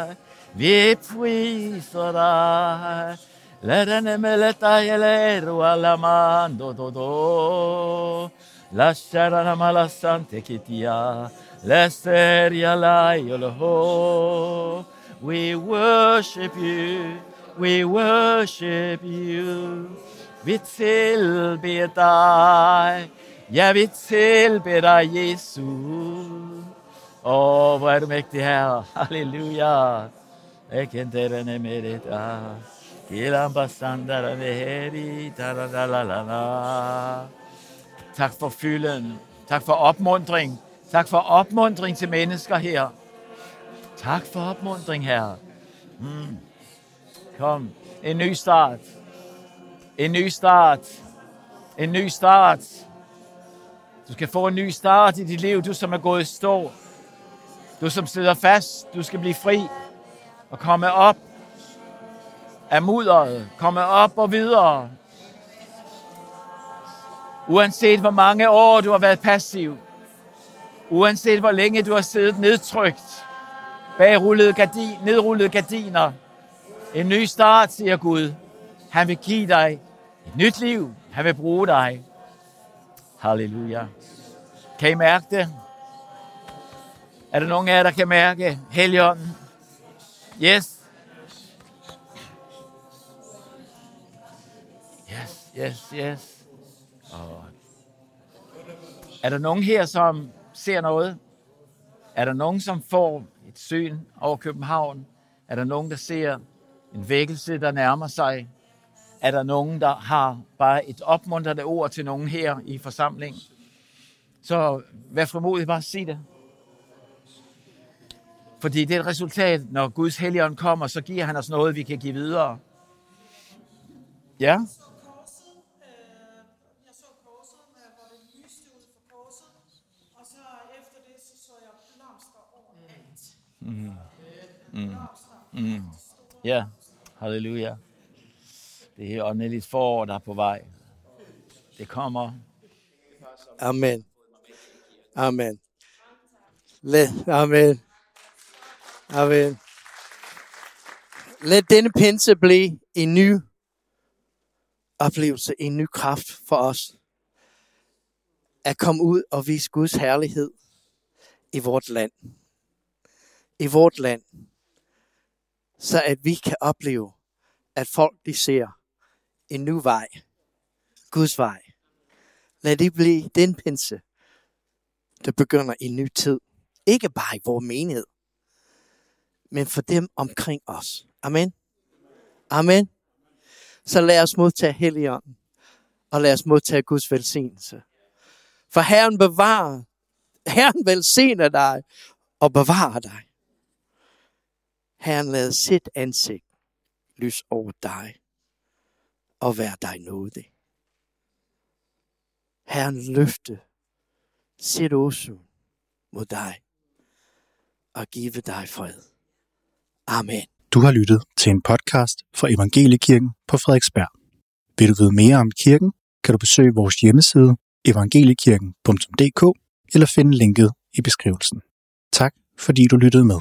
dig. Vi priser dig. Lad denne meleta jelero alamando do do. La sharana malasante kitia. La seria la yoloho. We worship you. We worship you. Vi tilbeder dig. Ja, vi tilbeder dig, Jesus. Åh, hvor er du mægtig, Herre. Halleluja. Jeg kendte den med det der. Gilamba sandara veheri, la. Tak for fylden. Tak for opmundring. Tak for opmundring til mennesker her. Tak for opmundring, her. Mm. Kom, en ny start. En ny start. En ny start. Du skal få en ny start i dit liv, du som er gået i stå. Du som sidder fast, du skal blive fri og komme op af mudderet. Komme op og videre. Uanset hvor mange år du har været passiv. Uanset hvor længe du har siddet nedtrykt bag rullede gardin, nedrullede gardiner. En ny start, siger Gud. Han vil give dig et nyt liv. Han vil bruge dig. Halleluja. Kan I mærke det? Er der nogen af jer, der kan mærke Helligånden? Yes. Yes, yes, yes. Og er der nogen her, som ser noget? Er der nogen, som får et syn over København? Er der nogen, der ser en vækkelse, der nærmer sig? Er der nogen, der har bare et opmuntrende ord til nogen her i forsamlingen? Så vær frimodig, bare sig det. Fordi det er et resultat, når Guds helligånd kommer, så giver han os noget, vi kan give videre. Ja? Jeg så korset, hvor det lyste ud for korset, og så efter det, så så jeg. Mm. Ja, halleluja. Det her åndeligt forår, der er på vej. Det kommer. Amen. Amen. Lad, amen. Amen. Lad denne pinse blive en ny oplevelse, en ny kraft for os. At komme ud og vise Guds herlighed i vort land. I vort land. Så at vi kan opleve, at folk de ser en ny vej. Guds vej. Lad det blive den pinse, der begynder en ny tid. Ikke bare i vores menighed, men for dem omkring os. Amen. Amen. Så lad os modtage Helligånden, og lad os modtage Guds velsignelse. For Herren bevarer, Herren velsigner dig og bevarer dig. Herren lad sit ansigt lys over dig og være dig nådig. Herren løfte sit åsyn mod dig og give dig fred. Amen. Du har lyttet til en podcast fra Evangeliekirken på Frederiksberg. Vil du vide mere om kirken, kan du besøge vores hjemmeside evangeliekirken.dk eller finde linket i beskrivelsen. Tak fordi du lyttede med.